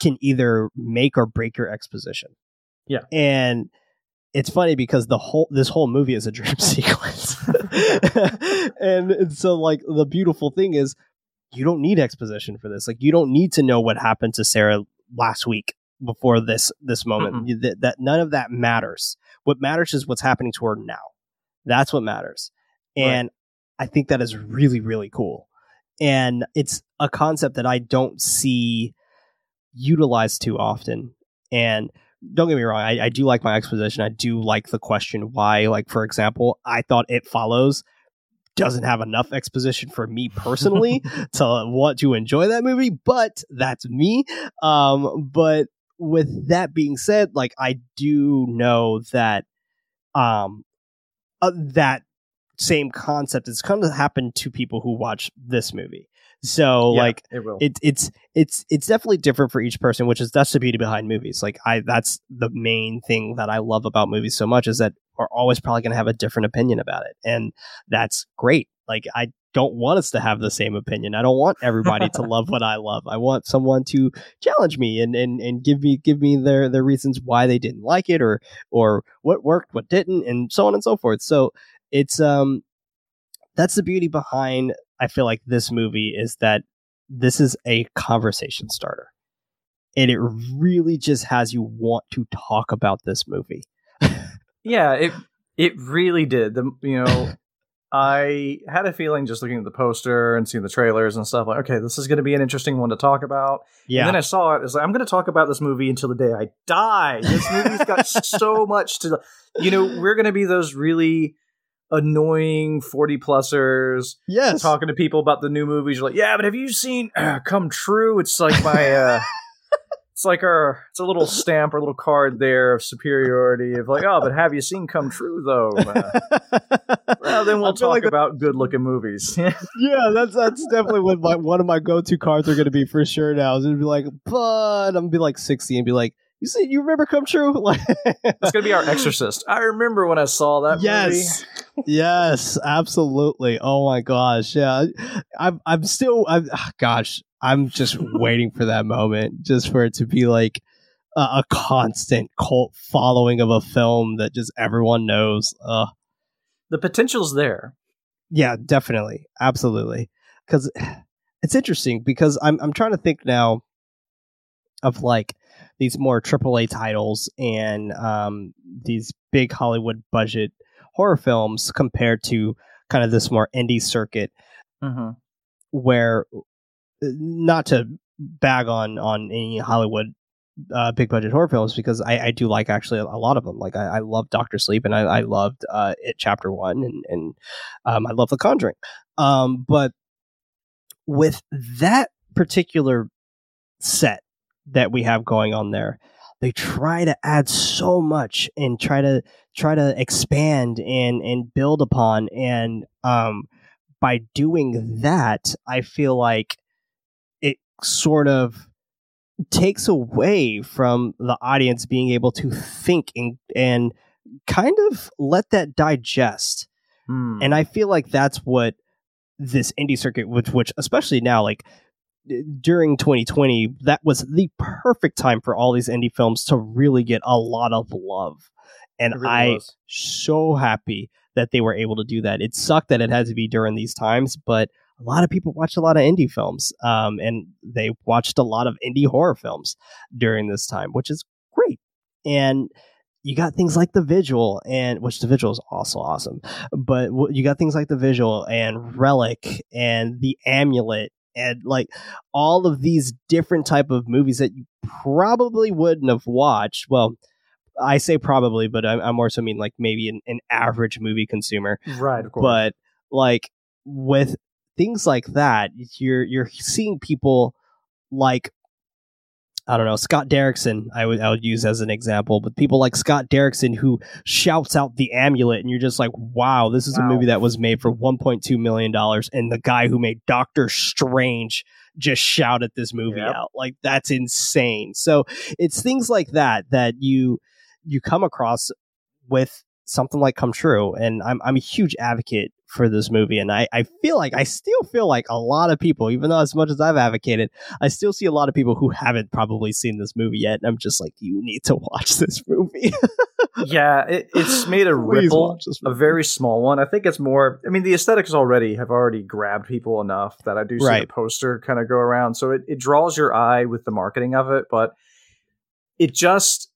can either make or break your exposition. Yeah. and it's funny because the whole this whole movie is a dream sequence. And, and so like the beautiful thing is you don't need exposition for this. Like you don't need to know what happened to sarah last week before this this moment. You- that, that none of that matters. What matters is what's happening to her now. That's what matters. And i think that is really really cool. And it's a concept that i don't see utilized too often. And don't get me wrong I, I do like my exposition. I do like the question why like for example i thought it follows doesn't have enough exposition for me personally to want to enjoy that movie but that's me. Um but with that being said like i do know that um uh, that same concept. It's kind of happened to people who watch this movie. So Yeah, like it will. it, it's it's it's definitely different for each person which is that's the beauty behind movies. Like i that's the main thing that i love about movies so much is that we're always probably going to have a different opinion about it. And that's great. Like i don't want us to have the same opinion. I don't want everybody to love what i love. I want someone to challenge me and and, and give me give me their their reasons why they didn't like it or or what worked what didn't and so on and so forth. So it's um that's the beauty behind I feel like this movie is that this is a conversation starter. And it really just has you want to talk about this movie. Yeah, it it really did. The you know, I had a feeling just looking at the poster and seeing the trailers and stuff like, okay, this is going to be an interesting one to talk about. Yeah. And then I saw it. It's like I'm going to talk about this movie until the day I die. This movie's got so much to. You know, we're going to be those really annoying 40 plusers Yes. talking to people about the new movies. You're like, yeah, but have you seen Come True? It's like my, uh, it's like our, it's a little stamp or a little card there of superiority of like, oh, but have you seen Come True though? Uh, well, then we'll talk like about good looking movies. yeah, that's that's definitely what my, one of my go to cards are going to be for sure. Now is it'd be like, but I'm gonna be like sixty and be like, you see, you remember Come True? Like, That's gonna be our Exorcist. I remember when I saw that yes, yes, absolutely. Oh my gosh, yeah. I'm I'm still I'm ah, gosh, I'm just waiting for that moment, just for it to be like a, a constant cult following of a film that just everyone knows. Uh. The potential's there. yeah, definitely, absolutely. Because it's interesting because I'm I'm trying to think now of like these more AAA titles and um, these big Hollywood budget horror films compared to kind of this more indie circuit Mm-hmm. where uh, not to bag on on any Hollywood uh, big budget horror films because I, I do like actually a lot of them. Like I, I love Doctor Sleep and I, I loved uh, it Chapter One and and um, I love The Conjuring. Um, but with that particular set that we have going on there, they try to add so much and try to try to expand and and build upon and um by doing that, I feel like it sort of takes away from the audience being able to think and and kind of let that digest. Hmm. And I feel like that's what this indie circuit, which which especially now, like during 2020, that was the perfect time for all these indie films to really get a lot of love. And really I was. so happy that they were able to do that. It sucked that it had to be during these times, but a lot of people watched a lot of indie films, um, and they watched a lot of indie horror films during this time, which is great. And you got things like the Vigil, and which the Vigil is also awesome, but you got things like the Vigil and relic and the amulet and like all of these different type of movies that you probably wouldn't have watched. Well, I say probably, but I, I more so mean like maybe an, an average movie consumer. right, of course. But like with things like that, you're you're seeing people like I don't know Scott Derrickson. I would I would use as an example, but people like Scott Derrickson who shouts out the amulet, and you're just like, wow, this is a movie that was made for 1.2 million dollars, and the guy who made Doctor Strange just shouted this movie Yep. out. Like that's insane. So it's things like that that you you come across with something like Come True, and I'm I'm a huge advocate for this movie, and I I feel like I still feel like a lot of people, even though as much as I've advocated, I still see a lot of people who haven't probably seen this movie yet, and I'm just like, you need to watch this movie. yeah, it, it's made a ripple, a very small one. I think it's more. I mean, the aesthetics already have already grabbed people enough that I do see Right. the poster kind of go around. So it, it draws your eye with the marketing of it, but it just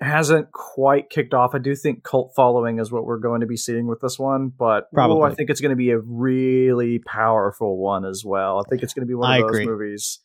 hasn't quite kicked off. I do think cult following is what we're going to be seeing with this one, but Probably. I think it's going to be a really powerful one as well. I think it's going to be one of I those agree. movies.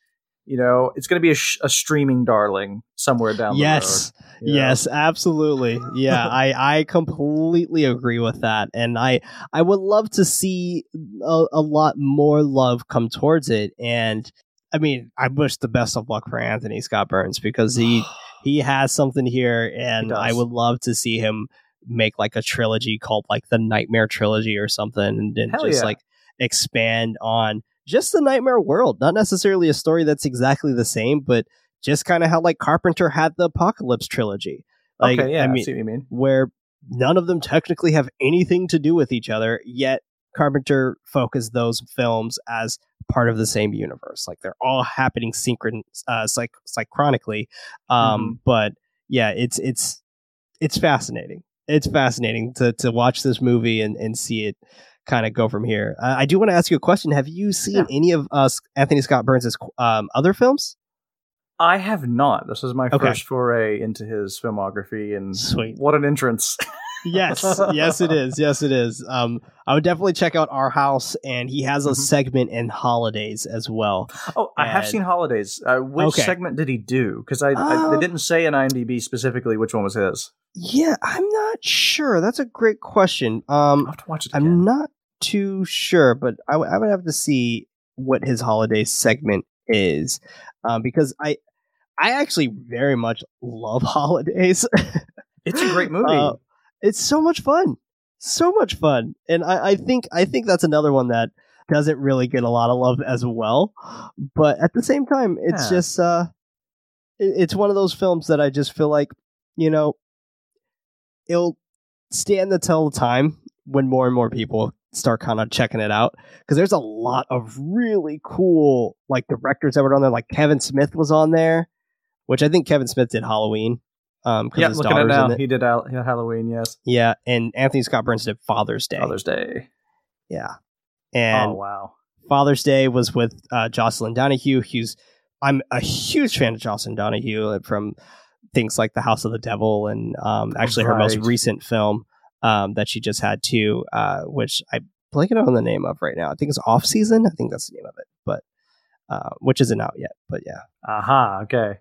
You know, it's going to be a, sh- a streaming darling somewhere down yes. the road. you know? Yes, absolutely. Yeah, I I completely agree with that, and I I would love to see a, a lot more love come towards it. And I mean, I wish the best of luck for Anthony Scott Burns because he he has something here, and. I would love to see him make like a trilogy called like the Nightmare Trilogy or something, and then just yeah. like expand on just the Nightmare world, not necessarily a story that's exactly the same, but just kind of how like Carpenter had the Apocalypse trilogy. Like, okay, yeah, I I, mean, see what you mean. where none of them technically have anything to do with each other, yet Carpenter focused those films as part of the same universe. Like they're all happening synchron uh psych- synchronically. Um but yeah, it's it's it's fascinating. It's fascinating to to watch this movie and and see it kind of go from here. Uh, I do want to ask you a question. Have you seen Yeah. any of uh, Anthony Scott Burns' um, other films? I have not. This is my Okay. first foray into his filmography, and Sweet. what an entrance! yes, yes, it is. Yes, it is. Um, I would definitely check out our house, and he has a Mhm. segment in holidays as well. Oh, I have seen holidays. Uh, which Okay. segment did he do? Because I, I Uh, they didn't say in IMDb specifically which one was his. Yeah, I'm not sure. That's a great question. Um, Um, have to watch it again. I'm not too sure, but I, w- I would have to see what his holiday segment is, um, because I, I actually very much love holidays. it's a great movie. Uh, it's so much fun, so much fun, and I, I think I think that's another one that doesn't really get a lot of love as well. But at the same time, it's Yeah. just uh, it- it's one of those films that I just feel like you know it'll stand the tell of time when more and more people start kind of checking it out. Because there's a lot of really cool like directors that were on there. Like kevin smith was on there which i think kevin smith did halloween um yeah, his looking at now. it. He did Al- Halloween. Yes, yeah and anthony scott burns did father's day Father's Day. yeah and oh wow. father's day was with uh, jocelin donahue who's i'm a huge fan of jocelin donahue from things like the house of the devil and um, actually her most recent film um, that she just had too, uh, which I'm blanking on the name of right now. I think it's Off Season. I think that's the name of it, but uh, which isn't out yet. But yeah, Aha. Okay.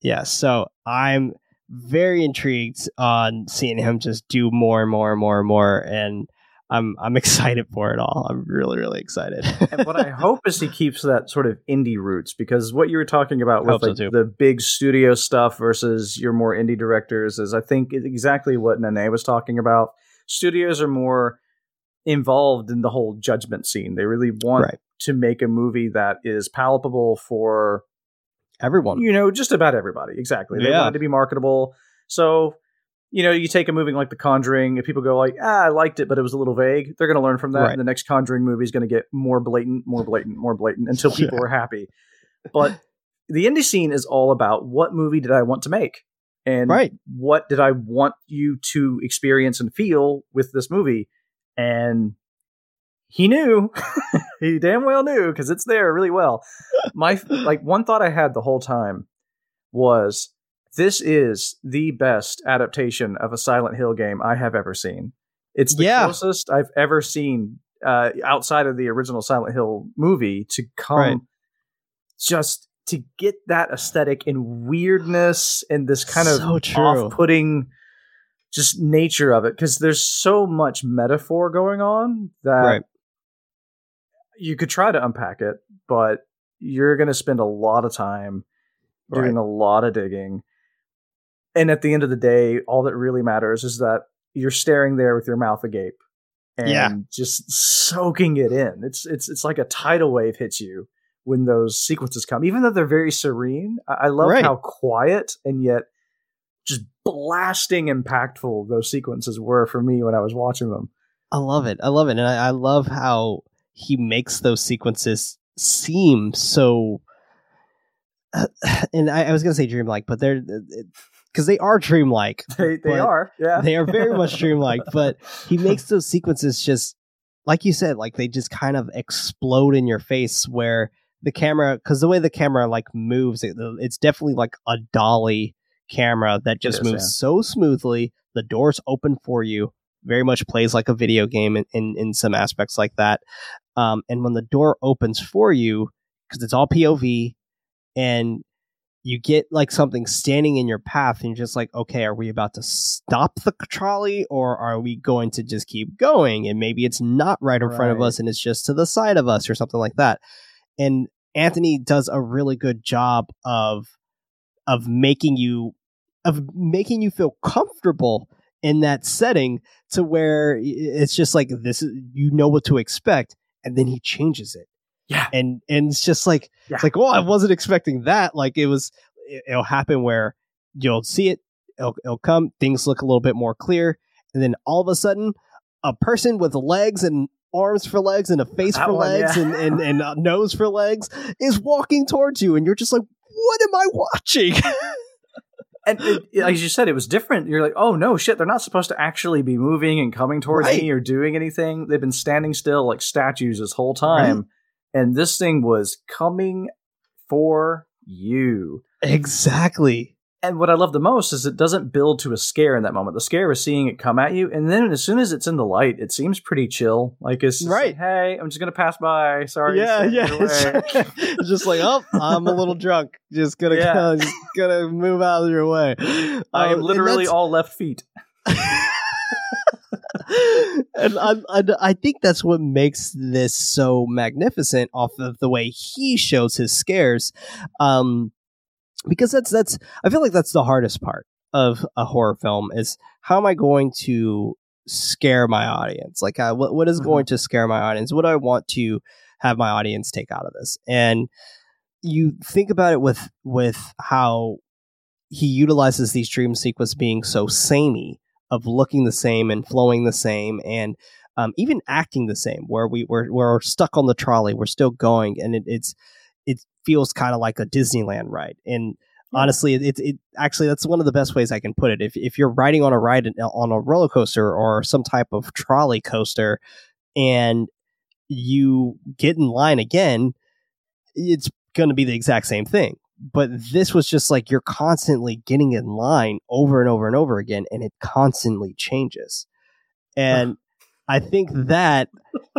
yeah. So I'm very intrigued on seeing him just do more and more and more and more, and I'm I'm excited for it all. I'm really really excited. and what I hope is he keeps that sort of indie roots because what you were talking about with Hope so the big studio stuff versus your more indie directors is I think exactly what Nanay was talking about. Studios are more involved in the whole judgment scene. They really want Right. to make a movie that is palatable for Everyone, you know just about everybody. Exactly. They Yeah. want to be marketable. So you know, you take a movie like The Conjuring, if people go like, ah, I liked it, but it was a little vague, they're going to learn from that. Right. And the next Conjuring movie is going to get more blatant, more blatant, more blatant until people are happy. But the indie scene is all about what movie did I want to make? And Right. what did I want you to experience and feel with this movie? And he knew, he damn well knew because it's there really well. My like one thought I had the whole time was this is the best adaptation of a Silent Hill game I have ever seen. It's the Yeah. closest I've ever seen uh, outside of the original Silent Hill movie to come Right. just to get that aesthetic and weirdness and this kind of true. off-putting just nature of it because there's so much metaphor going on that Right. You could try to unpack it but you're going to spend a lot of time doing a lot of digging and at the end of the day all that really matters is that you're staring there with your mouth agape and Yeah. just soaking it in it's it's it's like a tidal wave hits you when those sequences come even though they're very serene i, I love Right. how quiet and yet just blasting impactful those sequences were for me when i was watching them I love it. I love it, and I, I love how he makes those sequences seem so. and I, I was gonna say dreamlike, but they're because they are dreamlike. they, they are yeah They are very much dreamlike, but he makes those sequences just like you said, like they just kind of explode in your face. Where the camera, because the way the camera like moves, it, it's definitely like a dolly camera that just is, moves yeah. so smoothly. The doors open for you. Very much plays like a video game in, in, in some aspects like that. Um, and when the door opens for you, because it's all POV, and you get like something standing in your path, and you're just like, okay, are we about to stop the trolley, or are we going to just keep going? And maybe it's not right in front of us, and it's just to the side of us, or something like that. And Anthony does a really good job of of making you of making you feel comfortable in that setting to where it's just like this is you know what to expect and then he changes it yeah and and it's just like Yeah. it's like oh i wasn't expecting that like it was it- it'll happen where you'll see it it'll, it'll come things look a little bit more clear and then all of a sudden a person with legs and arms for legs and a face That for one, legs yeah. and and, and a nose for legs is walking towards you and you're just like what am i watching and it, as you said, it was different. You're like, oh no, shit! They're not supposed to actually be moving and coming towards Right. me or doing anything. They've been standing still like statues this whole time, and this thing was coming for you. exactly And what I love the most is it doesn't build to a scare in that moment. The scare is seeing it come at you, and then as soon as it's in the light, it seems pretty chill. Like it's Right. like, hey, I'm just gonna pass by. Sorry. yeah, yeah. stand in your way." It's just like, oh, I'm a little drunk. Just gonna, Yeah. just gonna move out of your way. I am literally all left feet. and I, I, I think that's what makes this so magnificent off of the way he shows his scares um because that's that's i feel like that's the hardest part of a horror film is how am i going to scare my audience? Like uh, what, what is Mhm. going to scare my audience? What do i want to have my audience take out of this? And you think about it with with how he utilizes these dream sequences being so samey of looking the same and flowing the same and um, even acting the same where we we're, we're stuck on the trolley we're still going and it, it's it feels kind of like a disneyland ride. And hmm. honestly it, it, actually that's one of the best ways i can put it. If, if you're riding on a ride on a roller coaster or some type of trolley coaster and you get in line again it's going to be the exact same thing. But this was just like you're constantly getting in line over and over and over again and it constantly changes. And i think that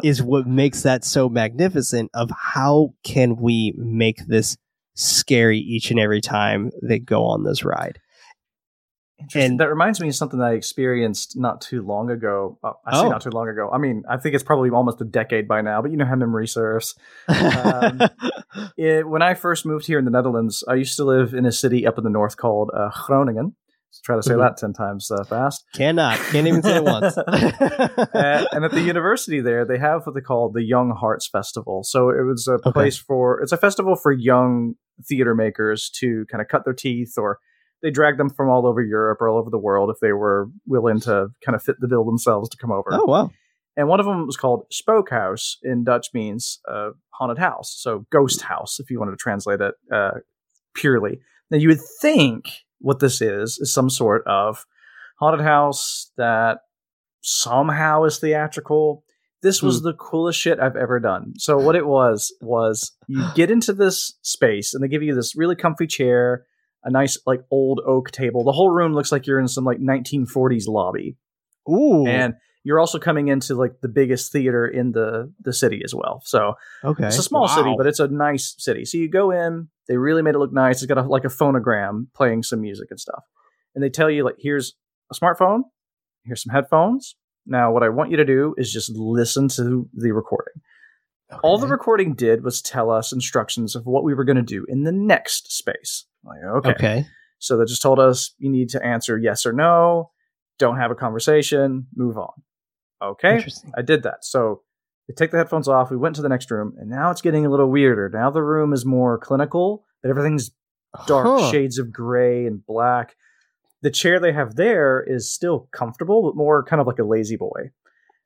is what makes that so magnificent of how can we make this scary each and every time they go on this ride Interesting. And- that reminds me of something that I experienced not too long ago. Uh, I say Oh. not too long ago. I mean, I think it's probably almost a decade by now, but you know how memory serves. Um, It, when I first moved here in the Netherlands, I used to live in a city up in the north called uh, Groningen. Let's try to say Mhm. that 10 times uh, fast. cannot can't even say it once Uh, and at the university there, they have what they call the Young Hearts Festival. So it was a Okay. place for, it's a festival for young theater makers to kind of cut their teeth or they drag them from all over Europe or all over the world if they were willing to kind of fit the bill themselves to come over. oh wow And one of them was called Spookhouse. In Dutch means uh, haunted house, so ghost house, if you wanted to translate it uh, purely. Now you would think what this is is some sort of haunted house that somehow is theatrical. This was hmm. the coolest shit I've ever done. So what it was was you get into this space and they give you this really comfy chair, a nice like old oak table. The whole room looks like you're in some like 1940s lobby ooh and you're also coming into like the biggest theater in the the city as well. So okay it's a small city, but it's a nice city. So you go in, they really made it look nice. It's got a, like a phonogram playing some music and stuff, and they tell you like, here's a smartphone, here's some headphones. Now, what I want you to do is just listen to the recording. All the recording did was tell us instructions of what we were going to do in the next space. Like, okay. okay So they just told us you need to answer yes or no, don't have a conversation, move on. Okay. I did that. So they take the headphones off. We went to the next room, and now it's getting a little weirder. Now the room is more clinical, but everything's dark Huh. shades of gray and black. The chair they have there is still comfortable, but more kind of like a lazy boy.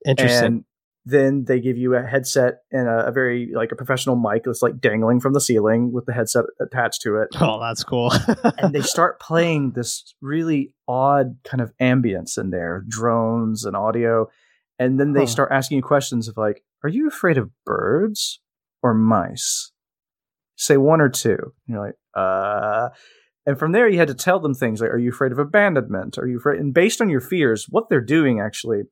interesting And then they give you a headset and a, a very like a professional mic that's like dangling from the ceiling with the headset attached to it. oh that's cool and they start playing this really odd kind of ambience in there, drones and audio. And then they Huh. start asking you questions of like, are you afraid of birds or mice? Say one or two. And you're like, uh and from there you had to tell them things like, are you afraid of abandonment? Are you afraid and based on your fears, what they're doing actually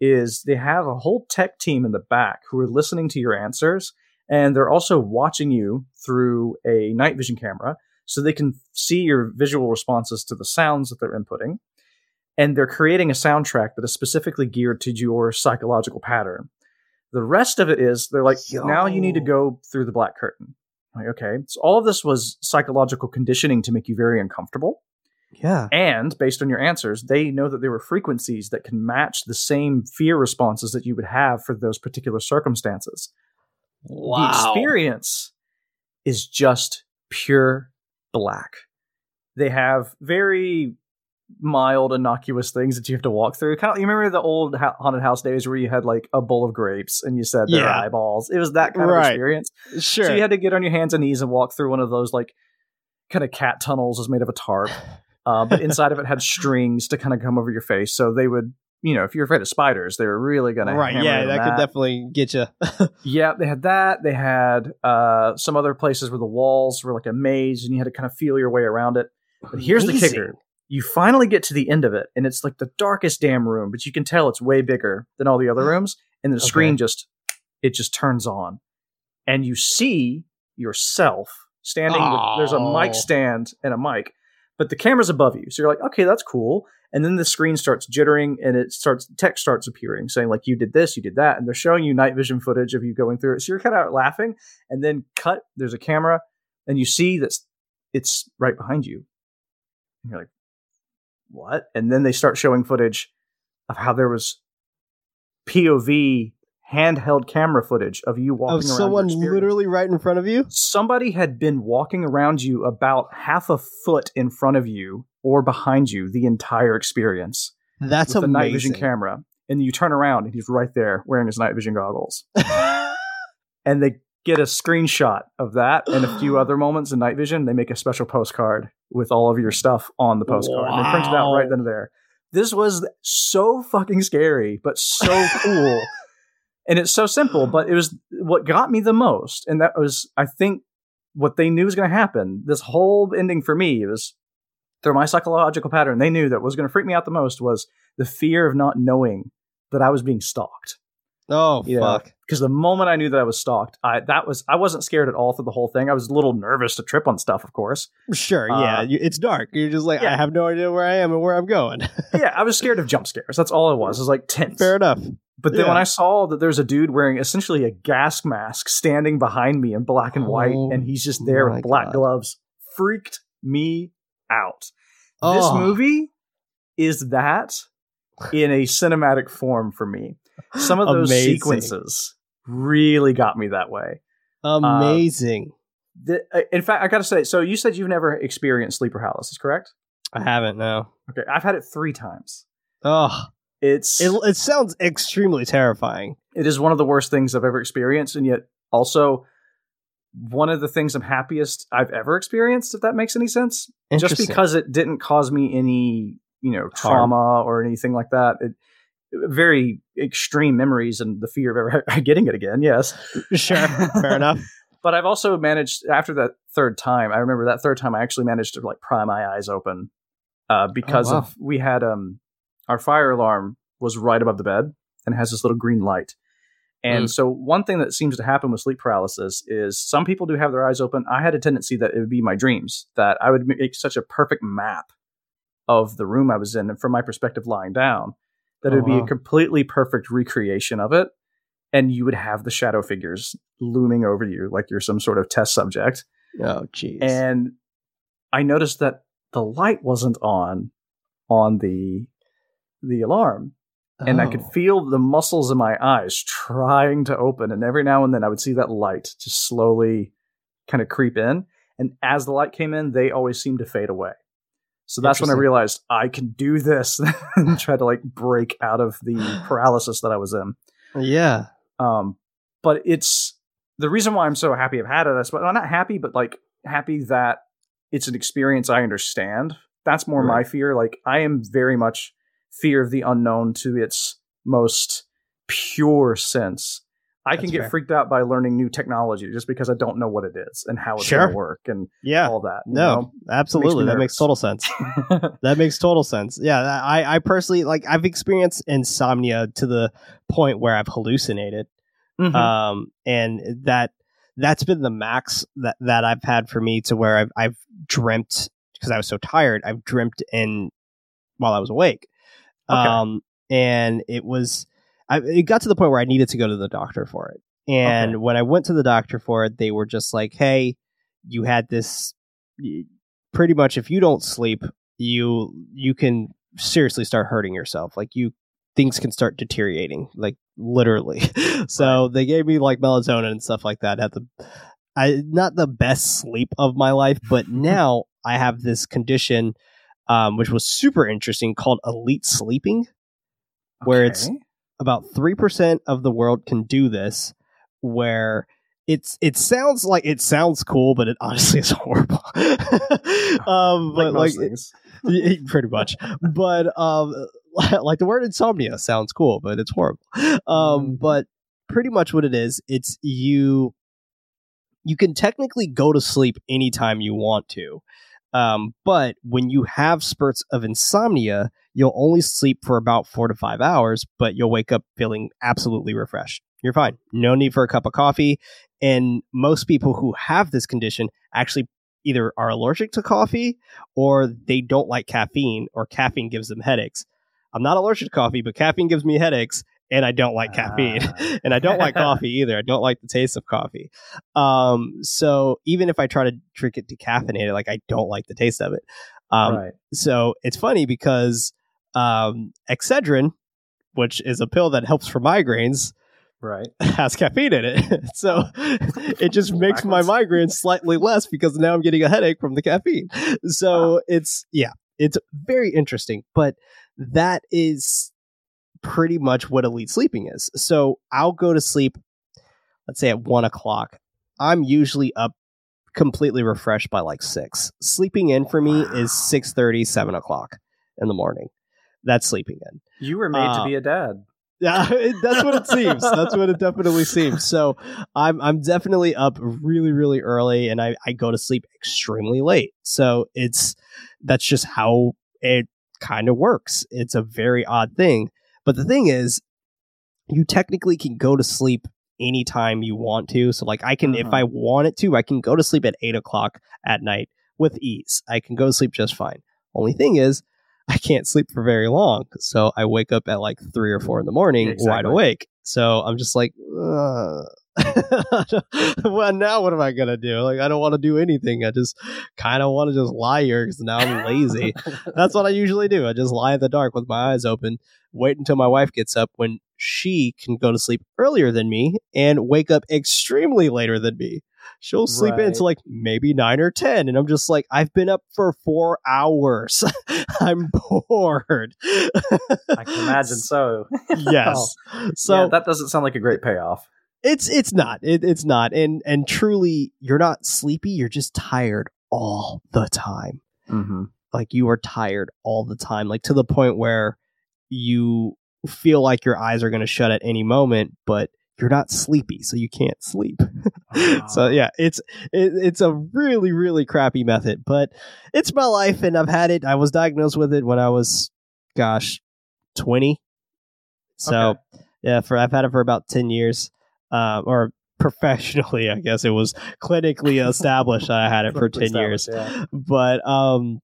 is they have a whole tech team in the back who are listening to your answers and they're also watching you through a night vision camera so they can see your visual responses to the sounds that they're inputting. And they're creating a soundtrack that is specifically geared to your psychological pattern. The rest of it is they're like, now you need to go through the black curtain. Like, okay. So all of this was psychological conditioning to make you very uncomfortable. yeah And based on your answers, they know that there were frequencies that can match the same fear responses that you would have for those particular circumstances Wow. the experience is just pure black. They have very mild, innocuous things that you have to walk through. Kind of, you remember the old ha- haunted house days where you had like a bowl of grapes and you said their Yeah. eyeballs. It was that kind of experience. sure So you had to get on your hands and knees and walk through one of those like kind of cat tunnels was made of a tarp. Uh, but inside of it had strings to kind of come over your face. So they would, you know, if you're afraid of spiders, they were really going to right yeah that could definitely get you yeah, they had that. They had uh, some other places where the walls were like a maze and you had to kind of feel your way around it. But here's the kicker. You finally get to the end of it, and it's like the darkest damn room, but you can tell it's way bigger than all the other rooms, and the Okay. screen just it just turns on. And you see yourself standing with there's a Oh. mic stand and a mic, but the camera's above you. So you're like, okay, that's cool. And then the screen starts jittering and it starts text starts appearing saying like you did this, you did that, and they're showing you night vision footage of you going through it. So you're kind of laughing, and then cut. There's a camera, and you see that it's right behind you. And you're like, what? And then they start showing footage of how there was POV handheld camera footage of you walking Of around. someone literally right in front of you. somebody had been walking around you about half a foot in front of you or behind you the entire experience That's with the night vision camera. And you turn around and he's right there wearing his night vision goggles. and they get a screenshot of that and a few other moments in night vision. They make a special postcard with all of your stuff on the postcard. And they print it out right then and there. This was so fucking scary, but so cool. and it's so simple, but it was what got me the most. And that was, I think, what they knew was going to happen. This whole ending for me was through my psychological pattern. They knew that what was going to freak me out the most was the fear of not knowing that I was being stalked oh Yeah. fuck! because the moment I knew that I was stalked, I that was I wasn't scared at all through the whole thing. I was a little nervous to trip on stuff, of course. Sure, Uh, yeah. You, it's dark. You're just like, yeah. I have no idea where I am and where I'm going. yeah, I was scared of jump scares. That's all it was. It was like tense. Fair enough. But then yeah. when I saw that there's a dude wearing essentially a gas mask standing behind me in black and white, Oh and he's just there with black God. gloves, freaked me out. This Oh. movie is that in a cinematic form for me. Some of those Amazing. sequences really got me that way. Amazing. The, uh, in fact, I got to say, so you said you've never experienced sleep paralysis, correct? I haven't. No. Okay, I've had it three times. Oh, It's it, it sounds extremely terrifying. it is one of the worst things I've ever experienced, and yet also one of the things I'm happiest I've ever experienced. If that makes any sense, just because it didn't cause me any you know Harm. trauma or anything like that. It, very extreme memories and the fear of ever getting it again. Yes, Sure. Fair enough. but I've also managed after that third time. I remember that third time I actually managed to like pry my eyes open uh, because wow. of we had um our fire alarm was right above the bed and has this little green light. And Mm. so one thing that seems to happen with sleep paralysis is some people do have their eyes open. I had a tendency that it would be my dreams that I would make such a perfect map of the room I was in, and from my perspective, lying down, that Oh, it would be oh, wow. a completely perfect recreation of it and you would have the shadow figures looming over you like you're some sort of test subject. Oh, jeez. And I noticed that the light wasn't on on the the alarm, and I could Oh. feel the muscles in my eyes trying to open. And every now and then, I would see that light just slowly kind of creep in. And as the light came in, they always seemed to fade away. So that's when I realized I can do this and try to like break out of the paralysis that I was in. Yeah. Um, but it's the reason why I'm so happy I've had it. I suppose I'm not happy, but like happy that it's an experience I understand. That's more my fear. Like I am very much fear of the unknown to its most pure sense. I can get fair. freaked out by learning new technology just because I don't know what it is and how it's Sure. going to work and Yeah. all that. No, absolutely. That makes total sense. That makes total sense. Yeah, I, I personally like I've experienced insomnia to the point where I've hallucinated. Mhm. Um and that that's been the max that, that I've had for me to where I've I've dreamt because I was so tired, I've dreamt in while I was awake. Okay. Um and it was I it got to the point where I needed to go to the doctor for it. And Okay. when I went to the doctor for it, they were just like, "Hey, you had this pretty much if you don't sleep, you you can seriously start hurting yourself. Like you things can start deteriorating, like literally. so they gave me like melatonin and stuff like that. Had the I not the best sleep of my life, but now I have this condition um, which was super interesting called elite sleeping, where it's Okay. About 3% of the world can do this where it's it sounds like it sounds cool but it honestly is horrible um like but like things. pretty much but um like the word insomnia sounds cool but it's horrible um Mhm. but pretty much what it is it's you you can technically go to sleep anytime you want to Um, but when you have spurts of insomnia, you'll only sleep for about four to five hours, but you'll wake up feeling absolutely refreshed. You're fine. No need for a cup of coffee. And most people who have this condition actually either are allergic to coffee or they don't like caffeine or caffeine gives them headaches. I'm not allergic to coffee, but caffeine gives me headaches and I don't like caffeine Ah. and I don't like coffee either. I don't like the taste of coffee. Um, so even if I try to drink it decaffeinated, like I don't like the taste of it. Um, right. so it's funny because um, Excedrin, which is a pill that helps for migraines, Right. has caffeine in it. so it just makes my migraines slightly less because now I'm getting a headache from the caffeine. So it's, yeah, it's very interesting. But that is pretty much what elite sleeping is. So I'll go to sleep, let's say at one o'clock. I'm usually up completely refreshed by like six. Sleeping in for me is six thirty, seven o'clock in the morning. That's sleeping in. You were made Uh, to be a dad. Yeah, that's what it seems. That's what it definitely seems. So I'm I'm definitely up really really early, and I I go to sleep extremely late. So it's that's just how it kind of works. It's a very odd thing, but the thing is, you technically can go to sleep anytime you want to. So like I can, if Mhm. I wanted to, I can go to sleep at eight o'clock at night with ease. I can go to sleep just fine. Only thing is, I can't sleep for very long. So I wake up at like three or four in the morning, Yeah, wide awake. So I'm just like, "Ugh." well, now what am I gonna do? Like, I don't want to do anything. I just kind of want to just lie here because now I'm lazy. That's what I usually do. I just lie in the dark with my eyes open, wait until my wife gets up when she can go to sleep earlier than me and wake up extremely later than me. She'll sleep in Right. until like maybe nine or 10. And I'm just like, I've been up for four hours. I'm bored. I can imagine so. yes. So yeah, that doesn't sound like a great payoff. It's it's not. It, it's not. And and truly, you're not sleepy. You're just tired all the time. Mm-hmm. Like you are tired all the time, like to the point where you feel like your eyes are going to shut at any moment, but you're not sleepy, so you can't sleep. so yeah, it's it, it's a really really crappy method, but it's my life, and I've had it. I was diagnosed with it when I was, gosh, twenty. So Okay. yeah, for I've had it for about ten years, uh, or professionally, I guess it was clinically established. that I had it for ten years, Yeah. but um,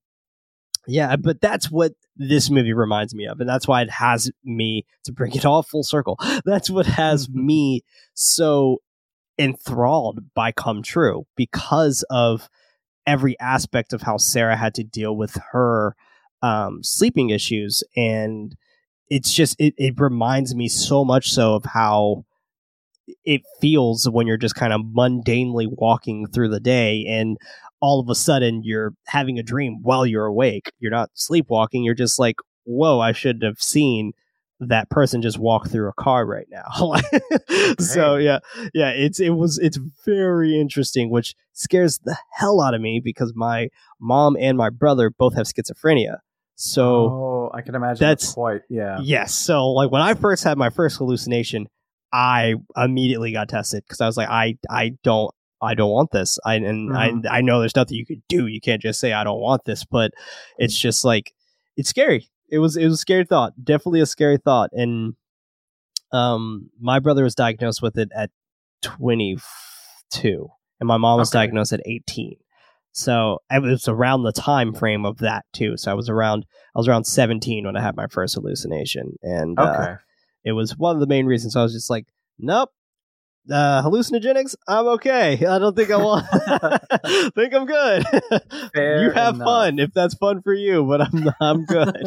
yeah, but that's what this movie reminds me of, and that's why it has me to bring it all full circle. That's what has me so enthralled by Come True because of every aspect of how Sarah had to deal with her um, sleeping issues, and it's just it, it reminds me so much so of how it feels when you're just kind of mundanely walking through the day and all of a sudden you're having a dream while you're awake. You're not sleepwalking. You're just like, whoa, I should have seen that person just walk through a car right now. so yeah, yeah, it's it was it's very interesting, which scares the hell out of me because my mom and my brother both have schizophrenia. So oh, I can imagine that's- that's quite yeah. Yes. So like when I first had my first hallucination, I immediately got tested because I was like, I I don't I don't want this. I and Mhm. I I know there's nothing you could do. You can't just say I don't want this, but it's just like it's scary. It was it was a scary thought. Definitely a scary thought. And um my brother was diagnosed with it at 22 and my mom was Okay. diagnosed at 18. So it was around the time frame of that too. So I was around I was around 17 when I had my first hallucination and uh, Okay. It was one of the main reasons I was just like, nope. Uh, hallucinogenics, I'm okay. I don't think I want. think I'm good. Fair you have enough. fun if that's fun for you, but I'm I'm good.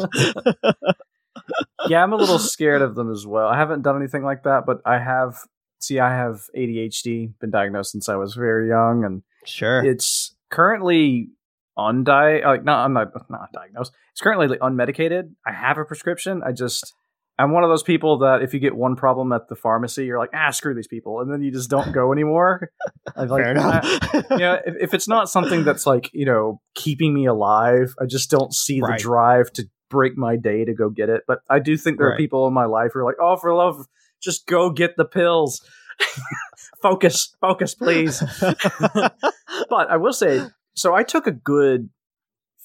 yeah, I'm a little scared of them as well. I haven't done anything like that, but I have. See, I have ADHD. Been diagnosed since I was very young, and sure. it's currently undiagnosed. Like, not I'm not not diagnosed. It's currently like, unmedicated. I have a prescription. I just I'm one of those people that if you get one problem at the pharmacy, you're like, ah, screw these people, and then you just don't go anymore. Like, Fair enough. I- you know, if, if it's not something that's like you know keeping me alive, I just don't see Right. the drive to break my day to go get it. But I do think there Right. are people in my life who are like, oh, for love, just go get the pills. focus, focus, please. but I will say, so I took a good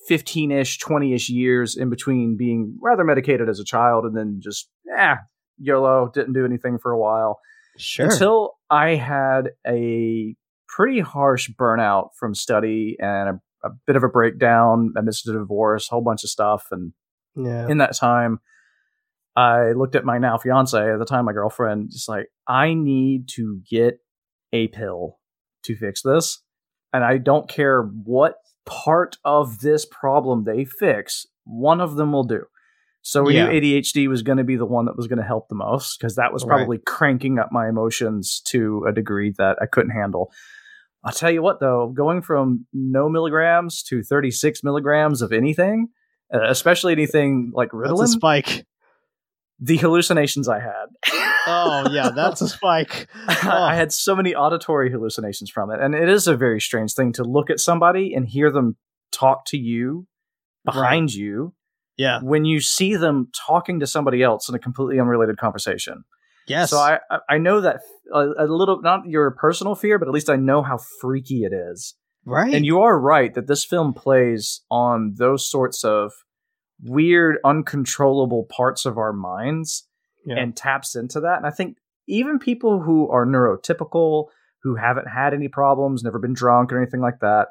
15 ish, 20 ish years in between being rather medicated as a child and then just, eh, YOLO, didn't do anything for a while. Sure. Until I had a pretty harsh burnout from study and a, a bit of a breakdown amidst a divorce, a whole bunch of stuff. And yeah. in that time, I looked at my now fiance at the time, my girlfriend, just like, I need to get a pill to fix this. And I don't care what part of this problem they fix, one of them will do. So we Yeah. knew ADHD was going to be the one that was going to help the most because that was Right. probably cranking up my emotions to a degree that I couldn't handle. I'll tell you what, though, going from no milligrams to 36 milligrams of anything, especially anything like That's a Ritalin, spike. The hallucinations I had. Oh yeah, that's a spike. I oh. had so many auditory hallucinations from it. And it is a very strange thing to look at somebody and hear them talk to you behind you Yeah. when you see them talking to somebody else in a completely unrelated conversation. Yes. So I I- I know that a, a little not your personal fear, but at least I know how freaky it is. right. And you are right that this film plays on those sorts of weird, uncontrollable parts of our minds Yeah. and taps into that. And I think even people who are neurotypical, who haven't had any problems, never been drunk or anything like that,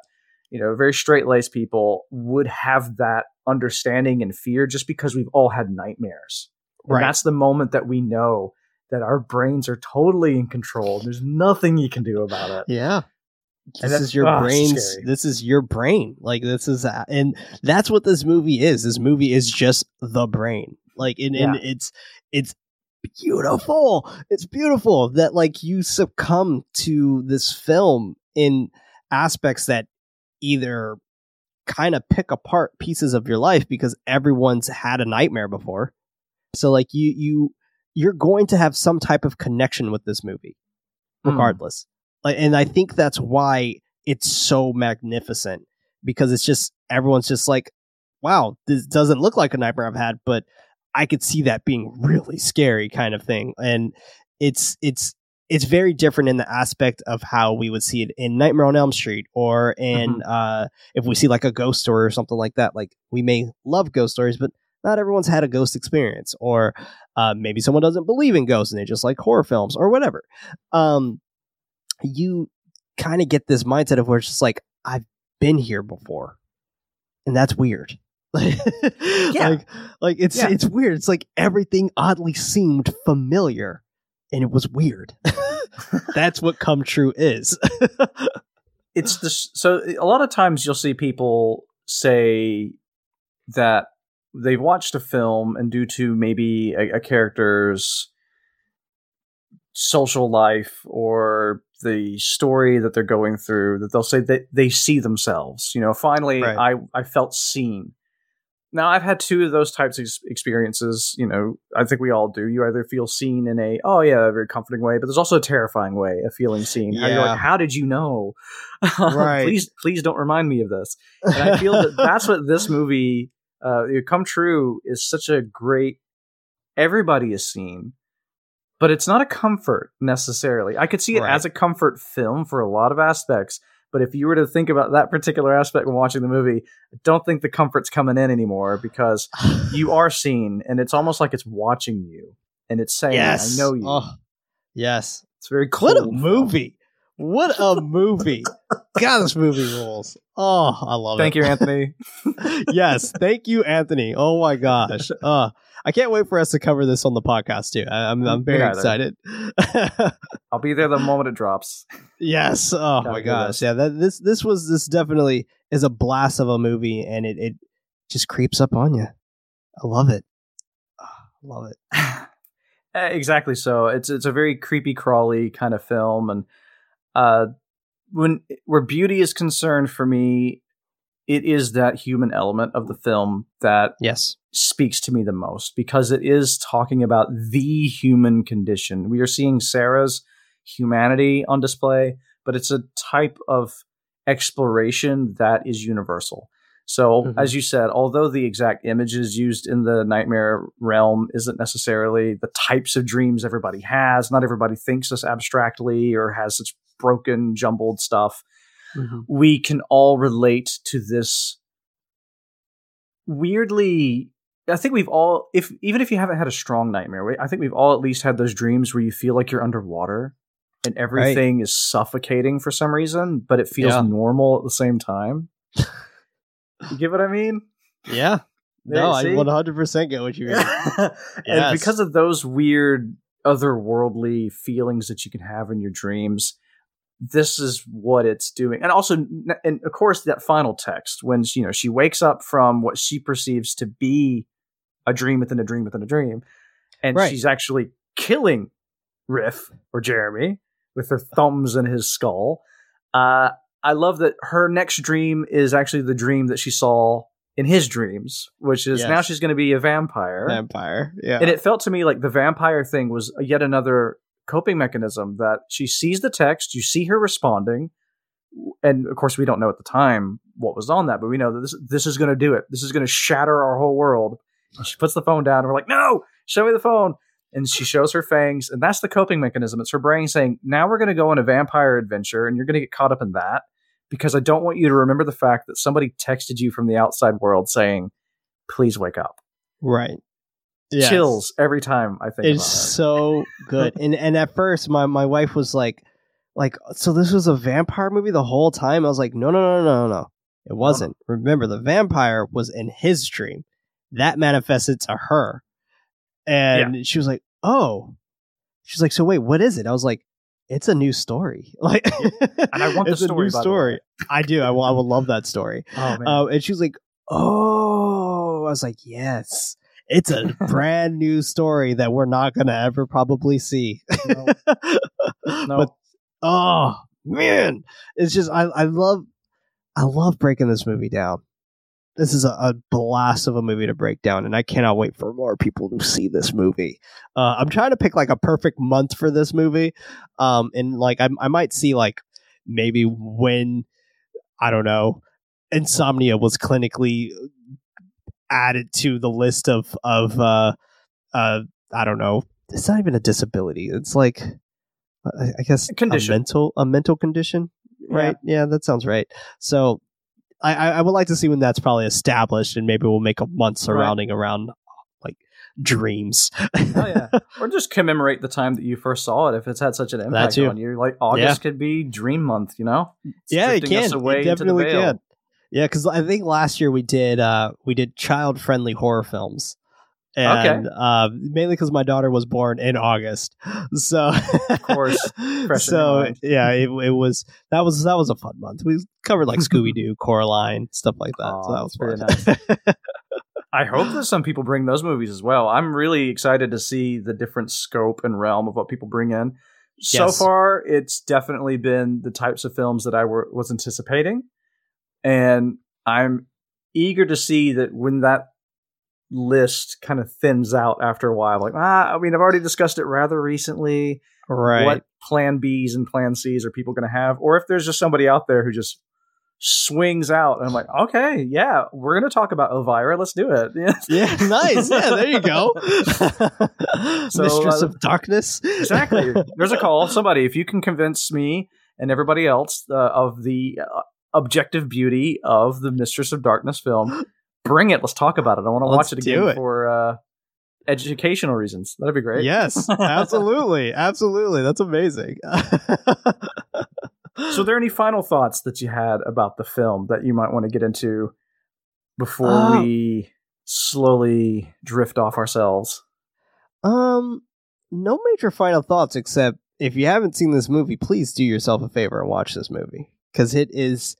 you know, very straight laced people would have that understanding and fear just because we've all had nightmares. And Right. that's the moment that we know that our brains are totally in control. There's nothing you can do about it. Yeah. And This is your ah, it's brain's. scary. This is your brain. Like this is, uh, and that's what this movie is. This movie is just the brain. Like, and, and it's it's beautiful. It's beautiful that like you succumb to this film in aspects that either kind of pick apart pieces of your life because everyone's had a nightmare before. So like you you you're going to have some type of connection with this movie Mm. regardless. Like and I think that's why it's so magnificent because it's just everyone's just like wow, this doesn't look like a nightmare I've had, but I could see that being really scary kind of thing. And it's it's it's very different in the aspect of how we would see it in Nightmare on Elm Street or in uh if we see like a ghost story or something like that. Like we may love ghost stories, but not everyone's had a ghost experience. Or uh maybe someone doesn't believe in ghosts and they just like horror films or whatever. Um you kind of get this mindset of where it's just like, I've been here before. And that's weird. Like, like it's Yeah. it's weird. It's like everything oddly seemed familiar and it was weird. That's what come true is. it's this so a lot of times you'll see people say that they've watched a film and due to maybe a, a character's social life or the story that they're going through that they'll say that they see themselves. You know finally Right. i i felt seen. Now i've had two of those types of experiences you know i think we all do. You either feel seen in a oh yeah a very comforting way but there's also a terrifying way of feeling seen. How you're like how did you know? Right. please please don't remind me of this. And I feel that that's what this movie, uh, Come True, is such a great. Everybody is seen, but it's not a comfort necessarily. I could see it Right. as a comfort film for a lot of aspects, but if you were to think about that particular aspect when watching the movie, I don't think the comfort's coming in anymore because you are seen, and it's almost like it's watching you and it's saying, yes. "I know you." Oh, yes. It's very cool. What a movie. What a movie. God, this movie rules. Oh, I love Thank it. Thank you, Anthony. yes, thank you, Anthony. Oh my gosh. Uh, I can't wait for us to cover this on the podcast too. I, I'm, I'm very excited. I'll be there the moment it drops. yes. Oh Gotta my gosh. Yeah. That this this was this definitely is a blast of a movie, and it it just creeps up on you. I love it. Ah, love it. Eh, exactly so it's it's a very creepy crawly kind of film and uh when where beauty is concerned for me it is that human element of the film that Yes. speaks to me the most because it is talking about the human condition we are seeing sarah's humanity on display but it's a type of exploration that is universal so, Mhm. as you said, although the exact images used in the nightmare realm isn't necessarily the types of dreams everybody has, not everybody thinks this abstractly or has such broken, jumbled stuff, Mhm. we can all relate to this weirdly I think we've all if even if you haven't had a strong nightmare, we- I think we've all at least had those dreams where you feel like you're underwater and everything is suffocating for some reason, but it feels Yeah. normal at the same time. you get what I mean? Yeah. No, Yeah, I see? 100% get what you mean. and Yes. because of those weird otherworldly feelings that you can have in your dreams this is what it's doing and also and of course that final text when she, you know she wakes up from what she perceives to be a dream within a dream within a dream and Right. she's actually killing riff or jeremy with her thumbs in his skull uh i love that her next dream is actually the dream that she saw in his dreams which is Yes. now she's going to be a vampire Vampire. Yeah. and it felt to me like the vampire thing was yet another coping mechanism that she sees the text, you see her responding, and of course we don't know at the time what was on that, but we know that this this is going to do it. This is going to shatter our whole world. And she puts the phone down, and we're like, "No, show me the phone." And she shows her fangs, and that's the coping mechanism. It's her brain saying, "Now we're going to go on a vampire adventure, and you're going to get caught up in that because I don't want you to remember the fact that somebody texted you from the outside world saying, "Please wake up." right. Yes. Chills every time I think It's so good. and and at first my my wife was like like so this was a vampire movie the whole time. I was like, no no no no no no. It wasn't. Remember the vampire was in his dream. That manifested to her. And she was like, "Oh." She's like, "So wait, what is it?" I was like, "It's a new story." Like And I want the it's a new story. I do. I will I will love that story. Oh man. Um, and she was like, "Oh," I was like, "Yes, it's a brand new story that we're not gonna ever probably see." No. no. But oh man, it's just I I love I love breaking this movie down. This is a, a blast of a movie to break down, and I cannot wait for more people to see this movie. Uh, I'm trying to pick like a perfect month for this movie, um, and like I, I might see like maybe when I don't know, insomnia was clinically added to the list of of uh, uh, I don't know. It's not even a disability. It's like I, I guess A condition. a mental a mental condition, right? Yeah, that sounds right. So I, I would like to see when that's probably established, and maybe we'll make a month surrounding around like dreams. Oh yeah. or just commemorate the time that you first saw it if it's had such an impact on you. Like August could be Dream Month, you know? It's yeah, it drifting us can. away It into the definitely can. Yeah, because I think last year we did uh we did child friendly horror films. And uh, mainly because my daughter was born in August, so of course, so yeah, it, it was that was that was a fun month. We covered like Scooby Doo, Coraline, stuff like that. Aw, so that was fun. I hope that some people bring those movies as well. I'm really excited to see the different scope and realm of what people bring in. So Yes. far, it's definitely been the types of films that I were, was anticipating. And I'm eager to see that when that list kind of thins out after a while, like, ah, I mean, I've already discussed it rather recently. right. What plan Bs and plan Cs are people going to have? Or if there's just somebody out there who just swings out and I'm like, okay, yeah, we're going to talk about Elvira. Let's do it. Yeah. Yeah, nice. Yeah, there you go. So, Mistress uh, of Darkness. exactly. There's a call. Somebody, if you can convince me and everybody else uh, of the uh, objective beauty of the Mistress of Darkness film, bring it. Let's talk about it. I want to watch it again it. for uh, educational reasons. That'd be great. Yes, absolutely, absolutely. That's amazing. So, are there any final thoughts that you had about the film that you might want to get into before Uh, we slowly drift off ourselves? um, no major final thoughts except if you haven't seen this movie, please do yourself a favor and watch this movie because it is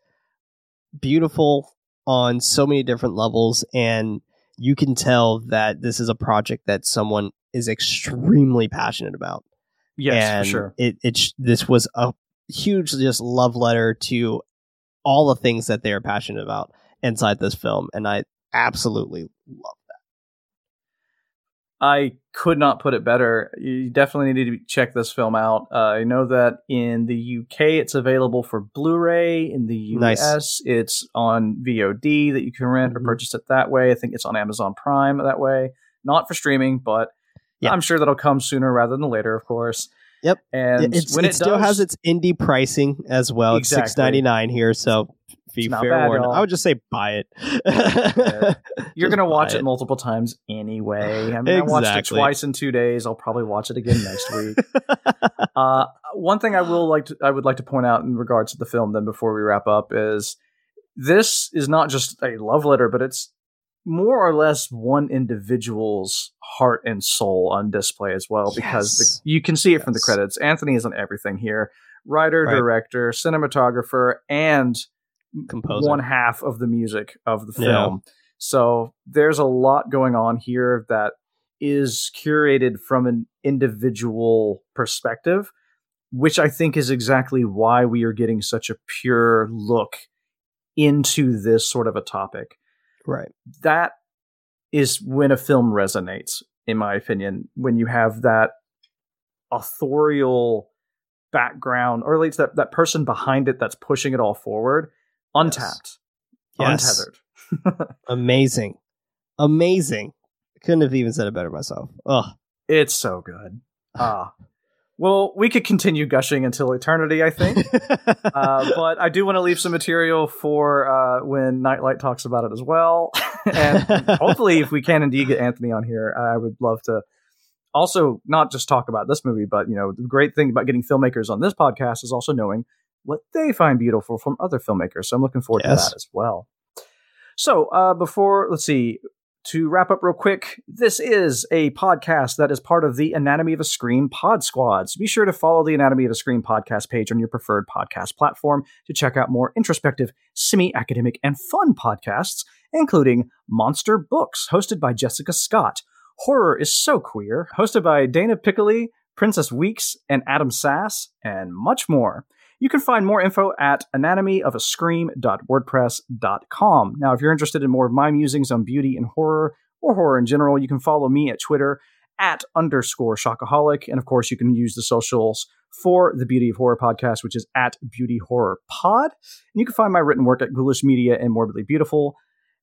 beautiful on so many different levels, and you can tell that this is a project that someone is extremely passionate about. Yes, and for sure. It it sh- this was a huge just love letter to all the things that they are passionate about inside this film, and I absolutely love I could not put it better. You definitely need to check this film out. Uh, I know that in the UK it's available for Blu-ray. In the US Nice. it's on VOD that you can rent Mhm. or purchase it that way. I think it's on Amazon Prime that way. Not for streaming, but Yeah. I'm sure that'll come sooner rather than later, of course. Yep. And it. It's, when it, it, still does, has its indie pricing as well. It's six ninety nine here, so not fair bad, I would just say buy it. You're Just gonna watch buy it multiple times anyway. I mean, I watched it twice in two days. I'll probably watch it again next week. uh, one thing I will like to, I would like to point out in regards to the film, then before we wrap up, is this is not just a love letter, but it's more or less one individual's heart and soul on display as well, because Yes. the, you can see it from the credits. Anthony is on everything here: writer, Right. director, cinematographer, and Composer. one half of the music of the Yeah. film. So there's a lot going on here that is curated from an individual perspective, which I think is exactly why we are getting such a pure look into this sort of a topic. Right. That is when a film resonates, in my opinion, when you have that authorial background, or at least that, that person behind it that's pushing it all forward, untapped, Yes. untethered. Amazing. Amazing. Couldn't have even said it better myself. Ugh. It's so good. Ah. well, we could continue gushing until eternity, I think. uh, but I do want to leave some material for uh, when Nightlight talks about it as well. and hopefully, if we can indeed get Anthony on here, I would love to also not just talk about this movie, but you know, the great thing about getting filmmakers on this podcast is also knowing what they find beautiful from other filmmakers. So I'm looking forward Yes. to that as well. So uh, before, let's see, to wrap up real quick, this is a podcast that is part of the Anatomy of a Scream Pod Squad. So be sure to follow the Anatomy of a Scream podcast page on your preferred podcast platform to check out more introspective, semi academic, and fun podcasts, including Monster Books, hosted by Jessica Scott. Horror is So Queer, hosted by Dana Piccoli, Princess Weeks, and Adam Sass, and much more. You can find more info at anatomyofascream.wordpress.com. Now, if you're interested in more of my musings on beauty and horror, or horror in general, you can follow me at Twitter at underscore shockaholic. And of course, you can use the socials for the Beauty of Horror podcast, which is at Beauty Horror Pod. And you can find my written work at Ghoulish Media and Morbidly Beautiful.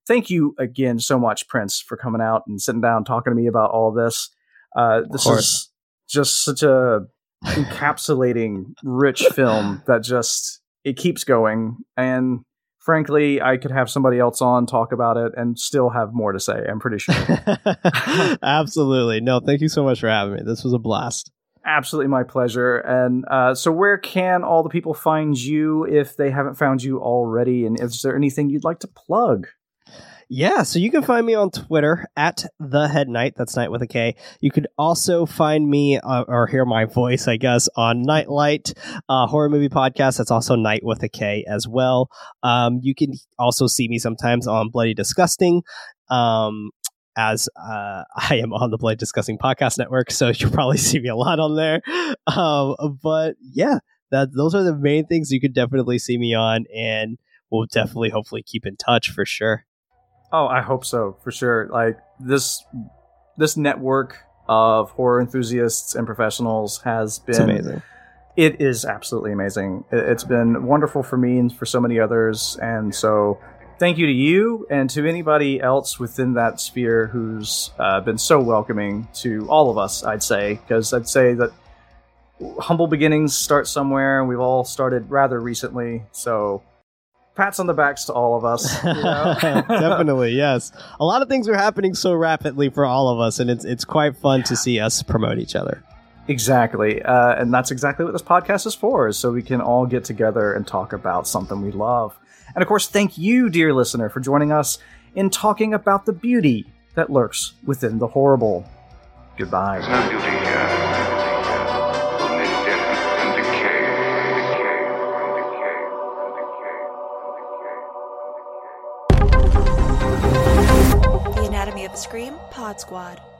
Thank you again so much, Prince, for coming out and sitting down talking to me about all this. Uh, this is just such a encapsulating, rich film that just it keeps going. And frankly, I could have somebody else on talk about it and still have more to say. I'm pretty sure. Absolutely. No, thank you so much for having me. This was a blast. Absolutely my pleasure. And uh, so, where can all the people find you if they haven't found you already? And is there anything you'd like to plug? Yeah, so you can find me on Twitter at the Head Knight. That's Night with a K. You could also find me uh, or hear my voice, I guess, on Nightlight uh, horror movie podcast. That's also Night with a K as well. Um, you can also see me sometimes on Bloody Disgusting. Um, as uh, I am on the Bloody Disgusting podcast network, so you'll probably see me a lot on there. Um, but yeah, that those are the main things you could definitely see me on, and we'll definitely, hopefully, keep in touch for sure. Oh, I hope so for sure. Like this, this network of horror enthusiasts and professionals has been It's amazing. It is absolutely amazing. It- It's been wonderful for me and for so many others. And so, thank you to you and to anybody else within that sphere who's uh, been so welcoming to all of us, I'd say. Because I'd say that humble beginnings start somewhere, and we've all started rather recently. So, pats on the backs to all of us. you know? Definitely, yes. A lot of things are happening so rapidly for all of us, and it's it's quite fun to see us promote each other. Exactly. Uh, and that's exactly what this podcast is for, is so we can all get together and talk about something we love. And of course, thank you, dear listener, for joining us in talking about the beauty that lurks within the horrible. Goodbye. Squad.